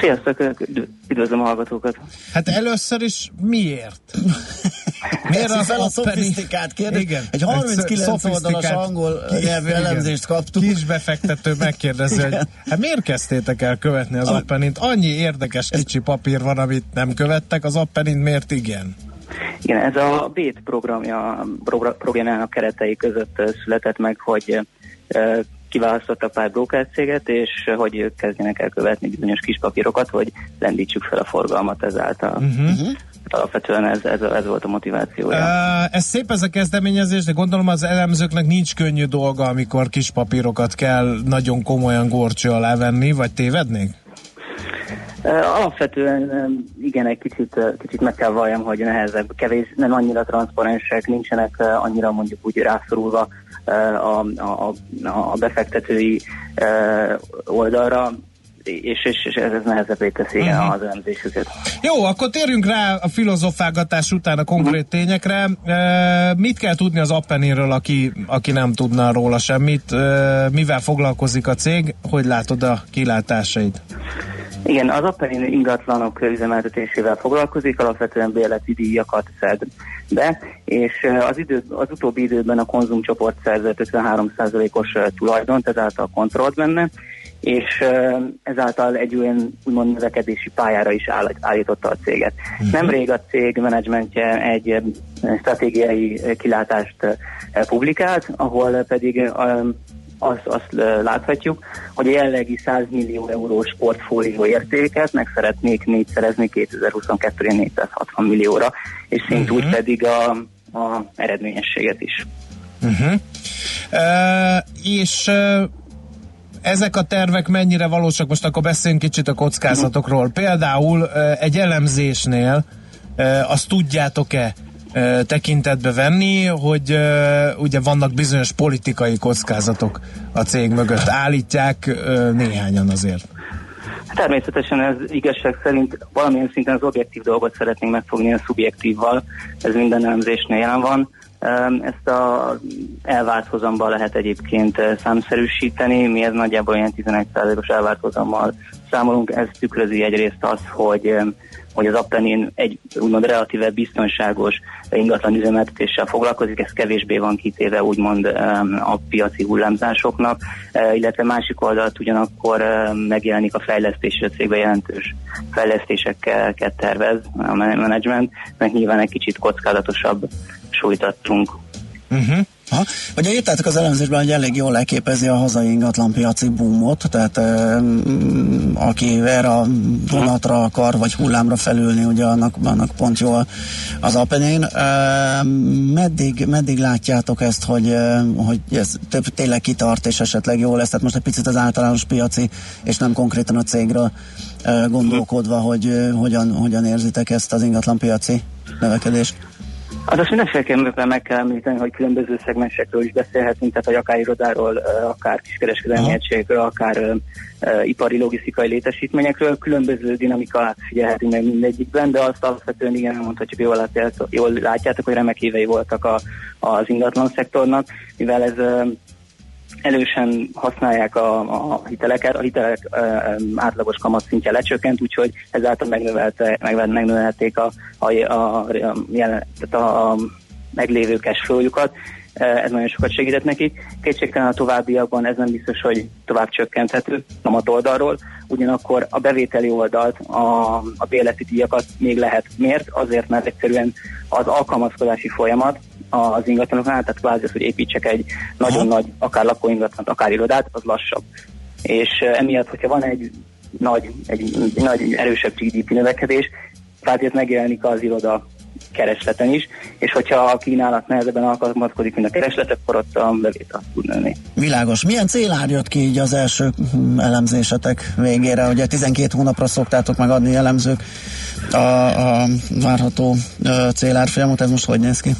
Sziasztok, üdvözlöm a hallgatókat. Hát először is miért? Miért az a szofisztikált kérdés? Igen. Egy 39 oldalas angol nyelvű elemzést kaptunk. Kis befektető megkérdezi, hogy hát miért kezdtétek el követni az Appenint? Annyi érdekes kicsi papír van, amit nem követtek, az Appenint miért igen? Igen, ez a BÉT programja, progra- programjának keretei között született meg, hogy kiválasztottak pár broker céget, és hogy ők kezdjenek el követni bizonyos kis papírokat, hogy lendítsük fel a forgalmat ezáltal. Uh-huh. Alapvetően ez, ez, ez volt a motivációja. Uh, ez szép ez a kezdeményezés, de gondolom az elemzőknek nincs könnyű dolga, amikor kis papírokat kell nagyon komolyan gorcső alá venni, vagy tévednék? Alapvetően igen, egy kicsit, kicsit meg kell valljam, hogy nehezebb, kevés, nem annyira transzparensek, nincsenek annyira mondjuk úgy rászorulva a, a, a, befektetői uh, oldalra, és, és, és ez, ez nehezebbé teszi Mhm. az elemzésüket. Jó, akkor térjünk rá a filozofálgatás után a konkrét tényekre. E, mit kell tudni az Appeninről, aki, aki nem tudna róla semmit? E, mivel foglalkozik a cég? Hogy látod a kilátásait? Igen, az Appenin ingatlanok üzemeltetésével foglalkozik, alapvetően bérleti díjakat szed be, és az, idő, az utóbbi időben a konzumcsoport szerzett 53%-os eh, tulajdont, ezáltal kontrollt benne, és ezáltal egy olyan úgymond növekedési pályára is áll, állította a céget. Nemrég a cég menedzsmentje egy stratégiai kilátást publikált, ahol pedig azt, azt láthatjuk, hogy a jellegi 100 millió eurós portfólió értéket meg szeretnék négyszerezni 2022-re 460 millióra, és szintúgy pedig a, a eredményességet is. Uh-huh. E, és e, ezek a tervek mennyire valósak? Most akkor beszéljünk kicsit a kockázatokról. Például egy elemzésnél azt tudjátok-e tekintetbe venni, hogy ugye vannak bizonyos politikai kockázatok a cég mögött. Állítják néhányan azért. Természetesen ez igazság szerint valamilyen szinten az objektív dolgot szeretnénk megfogni a szubjektívval, ez minden elemzésnél jelen van. Ezt a elvárt hozamban lehet egyébként számszerűsíteni, mi ez nagyjából ilyen 11%-os elvárt hozammal számolunk, ez tükrözi egyrészt azt, hogy hogy az Appenin egy úgymond relatíve biztonságos ingatlan üzemeltetéssel foglalkozik, ez kevésbé van kitéve úgymond a piaci hullámzásoknak, e, illetve másik oldalt ugyanakkor megjelenik a fejlesztés, a cégben jelentős fejlesztéseket tervez a men- menedzsment, mert nyilván egy kicsit kockázatosabb súlyt adtunk Uh-huh. Ha, ugye írtátok az elemzésben, hogy elég jól leképezi a hazai ingatlanpiaci boomot, tehát um, aki erre a vonatra akar, vagy hullámra felülni, ugye annak, annak pont jó az Appenin. Um, meddig, meddig látjátok ezt, hogy, hogy ez több tényleg kitart, és esetleg jó lesz? Tehát most egy picit az általános piaci, és nem konkrétan a cégről uh, gondolkodva, hogy uh, hogyan, hogyan érzitek ezt az ingatlanpiaci növekedést? Hát azt mindenféleképpen meg kell említeni, hogy különböző szegmensekről is beszélhetünk, tehát hogy akár irodáról, akár kiskereskedelmi egységekről, akár ipari logisztikai létesítményekről, különböző dinamikát figyelhetünk meg mindegyikben, de azt alapvetően igen, mondhatjuk, jól látjátok, jól látjátok hogy remek évei voltak a, az ingatlan szektornak, mivel ez elősen használják a, a hiteleket, a hitelek ö, átlagos kamatszintje lecsökkent, úgyhogy ezáltal megnövelte, meg, megnövelték a, a, a, a, jelen, a, a meglévő cash ez nagyon sokat segített nekik. Kétségtelen a továbbiakban ez nem biztos, hogy tovább csökkenthető a oldalról, ugyanakkor a bevételi oldalt, a, a bérleti díjakat még lehet. Miért? Azért, mert egyszerűen az alkalmazkodási folyamat az ingatlanoknál, tehát kvázi az, hogy építsek egy nagyon nagy, akár lakóingatlant, akár irodát, az lassabb. És eh, emiatt, hogyha van egy nagy, egy, egy nagy erősebb GDP növekedés, kvázi ez megjelenik az iroda keresleten is, és hogyha a kínálat nehezebben alkalmazkodik, mint a kereslet, akkor ott a bevétel tud nőni. Világos. Milyen célár jött ki így az első hm, elemzésetek végére? Ugye 12 hónapra szoktátok megadni jellemzők a, a várható célárfolyamot, ez most hogy néz ki?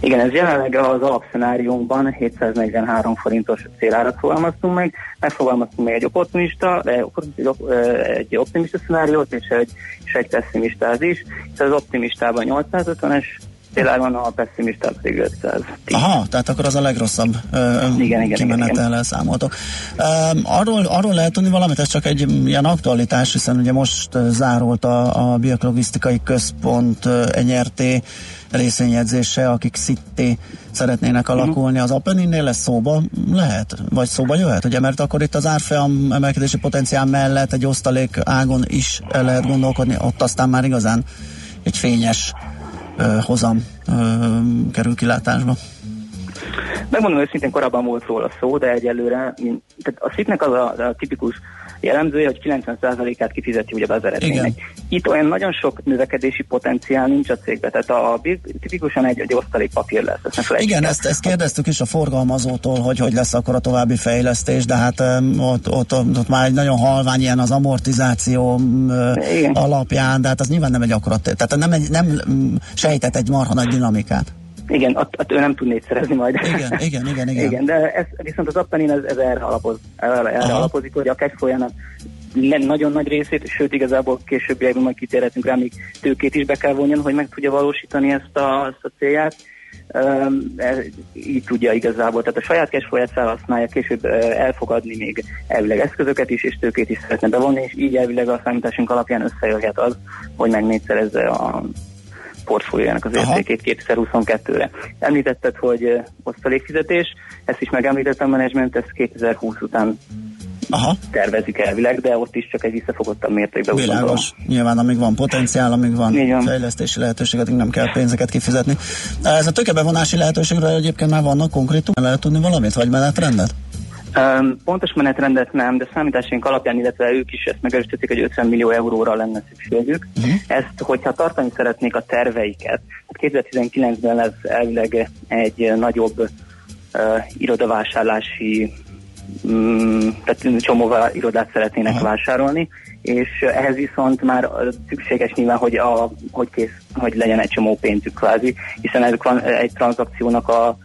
Igen, ez jelenleg az alapszenáriunkban 743 forintos célárat fogalmaztunk meg, megfogalmaztunk még egy optimista, de egy op- ö, egy optimista szenáriót és egy, és egy pessimistát is, és az optimistában 850-es van, a pessimistában pedig 500. Aha, tehát akkor az a legrosszabb ö, Igen, igen, kimenetellel számoltok. Um, arról, arról lehet tudni valamit, ez csak egy ilyen aktualitás, hiszen ugye most ö, zárult a, a Bioklogisztikai Központ ö, NRT részvényedzése, akik szitté szeretnének alakulni. Az Apenninnél lesz szóba lehet? Vagy szóba jöhet? Ugye, mert akkor itt az árfolyam emelkedési potenciál mellett egy osztalék ágon is el lehet gondolkodni, ott aztán már igazán egy fényes ö, hozam kerül kilátásba. Megmondom őszintén, korábban volt róla szó, de egyelőre, mint, tehát a szitnek az a, a tipikus jellemzője, hogy 90%-át kifizeti ugye az eredménynek. Itt olyan nagyon sok növekedési potenciál nincs a cégben, tehát a, tipikusan egy, egy osztalékpapír lesz. Ezt Igen, ezt, ezt kérdeztük is a forgalmazótól, hogy hogy lesz akkor a további fejlesztés, de hát ott, ott, ott, ott már egy nagyon halvány ilyen az amortizáció um, alapján, de hát az nyilván nem egy akkora, tehát nem, egy, nem sejtett egy marha nagy dinamikát. Igen, ott, ott ő nem tud négyszerezni majd. Igen, igen, igen. igen. igen de ez, viszont az Appenin ez, ez erre, alapoz, erre, erre alapozik, hogy a cashflow-jának nem nagyon nagy részét, sőt igazából későbbiekben majd kitérhetünk rá, még tőkét is be kell vonjon, hogy meg tudja valósítani ezt a, ezt a célját. Um, ez, így tudja igazából, tehát a saját cashflow-ját felhasználja, később uh, elfogadni még elvileg eszközöket is, és tőkét is szeretne bevonni, és így elvileg a számításunk alapján összejöhet az, hogy megnégyszerezze a portfóliójának az értékét 2022-re. Említetted, hogy osztalékfizetés, ezt is megemlítettem a menedzsment, ezt 2020 után Aha. tervezik elvileg, de ott is csak egy visszafogottabb mértékben. Világos. Nyilván, amíg van potenciál, amíg van van. fejlesztési lehetőség, addig nem kell pénzeket kifizetni. Ez a tőkebevonási lehetőségről egyébként már vannak konkrétum, lehet tudni valamit, vagy menetrendet? Um, pontos menetrendet nem, de számításaink alapján, illetve ők is ezt megerősítették, hogy 50 millió euróra lenne szükségük. Uh-huh. Ezt, hogyha tartani szeretnék a terveiket, hát 2019-ben lesz elvileg egy nagyobb uh, irodavásárlási mm, tehát csomó irodát szeretnének Aha. vásárolni, és ehhez viszont már szükséges nyilván, hogy, a, hogy, kész, hogy legyen egy csomó pénzük kvázi, hiszen ez van egy tranzakciónak a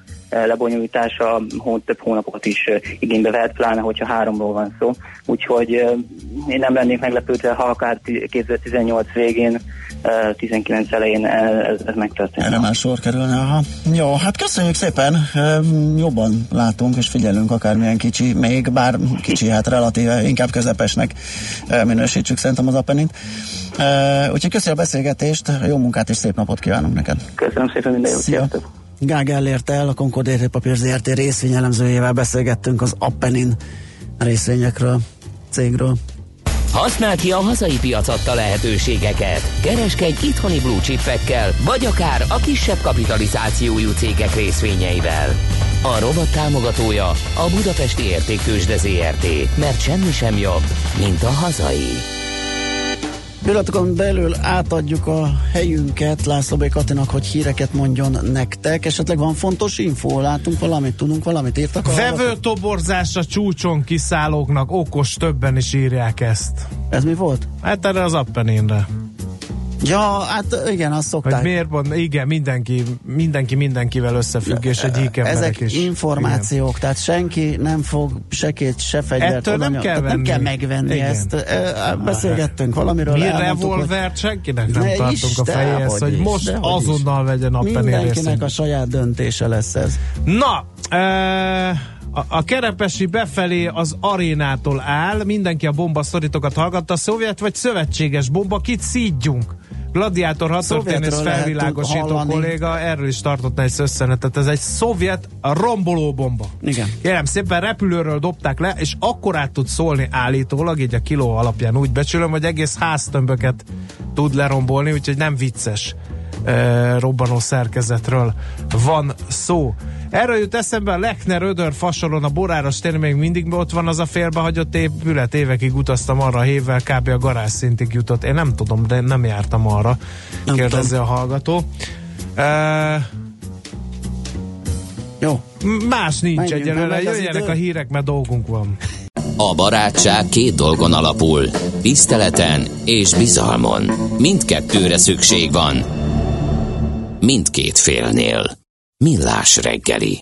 lebonyolítása hó, több hónapot is ö, igénybe vehet, pláne, hogyha háromról van szó. Úgyhogy ö, én nem lennék meglepődve, ha akár 2018 végén, ö, 19 elején ez, ez megtörténik. Erre már sor kerülne, aha. Jó, hát köszönjük szépen, jobban látunk és figyelünk akármilyen kicsi, még bár kicsi, hát relatíve inkább közepesnek eh, minősítsük szerintem az Appenint. Eh, Úgyhogy köszönjük a beszélgetést, jó munkát és szép napot kívánunk neked. Köszönöm szépen, minden jót, Szia. sziasztok! Gál Gellértel, a Concord Értékpapír ZRT részvényelemzőjével beszélgettünk az Appenin részvényekről, cégről. Használd ki a hazai piac adta lehetőségeket. Kereskedj itthoni blue chipekkel, vagy akár a kisebb kapitalizációjú cégek részvényeivel. A robot támogatója a Budapesti Értéktősde ZRT, mert semmi sem jobb, mint a hazai. Pillanatokon belül átadjuk a helyünket László B. Katinak, hogy híreket mondjon nektek. Esetleg van fontos info? Látunk valamit? Tudunk valamit? Írtak a csúcson kiszállóknak okos többen is írják ezt. Ez mi volt? Hát erre az Appeninre. Ja, hát igen, azt szokták. Hogy miért pont, igen, mindenki, mindenki mindenkivel összefügg, és egy emberek Ezek is. információk, igen. tehát senki nem fog se két, se fegyvert Ettől nem kell tehát nem kell venni. megvenni Igen. ezt. Ö, Beszélgettünk valamiről. Mi revolvert senkinek nem Ne tartunk is, a fejéhez, hogy is, most dehogy is. azonnal vegyen Appenin Mindenkinek a saját döntése lesz ez. Na, e, a, a kerepesi befelé az arénától áll, mindenki a bomba szoritokat hallgatta, szovjet vagy szövetséges bomba, kit szídjunk? Gladiátor 6 történész Szovjetről lehet felvilágosító kolléga erről is tartott egy összenetet. Ez egy szovjet romboló bomba. Igen. Kérem szépen repülőről dobták le, és akkor át tud szólni állítólag, így a kiló alapján úgy becsülöm, hogy egész háztömböket tud lerombolni, úgyhogy nem vicces e, robbanó szerkezetről van szó. Erről jut eszembe a Lechner Ödör fasoron a Boráros téren még mindig ott van az a félbehagyott épület. Évekig utaztam arra a hévvel, kb. a garázs szintig jutott. Én nem tudom, de nem jártam arra. Nem Kérdezze a hallgató. E, Jó. Más nincs Menjünk, egyelőre, jöjjenek a hírek, mert dolgunk van. A barátság két dolgon alapul, tiszteleten és bizalmon. Mindkettőre szükség van. Mindkét félnél. Millás reggeli.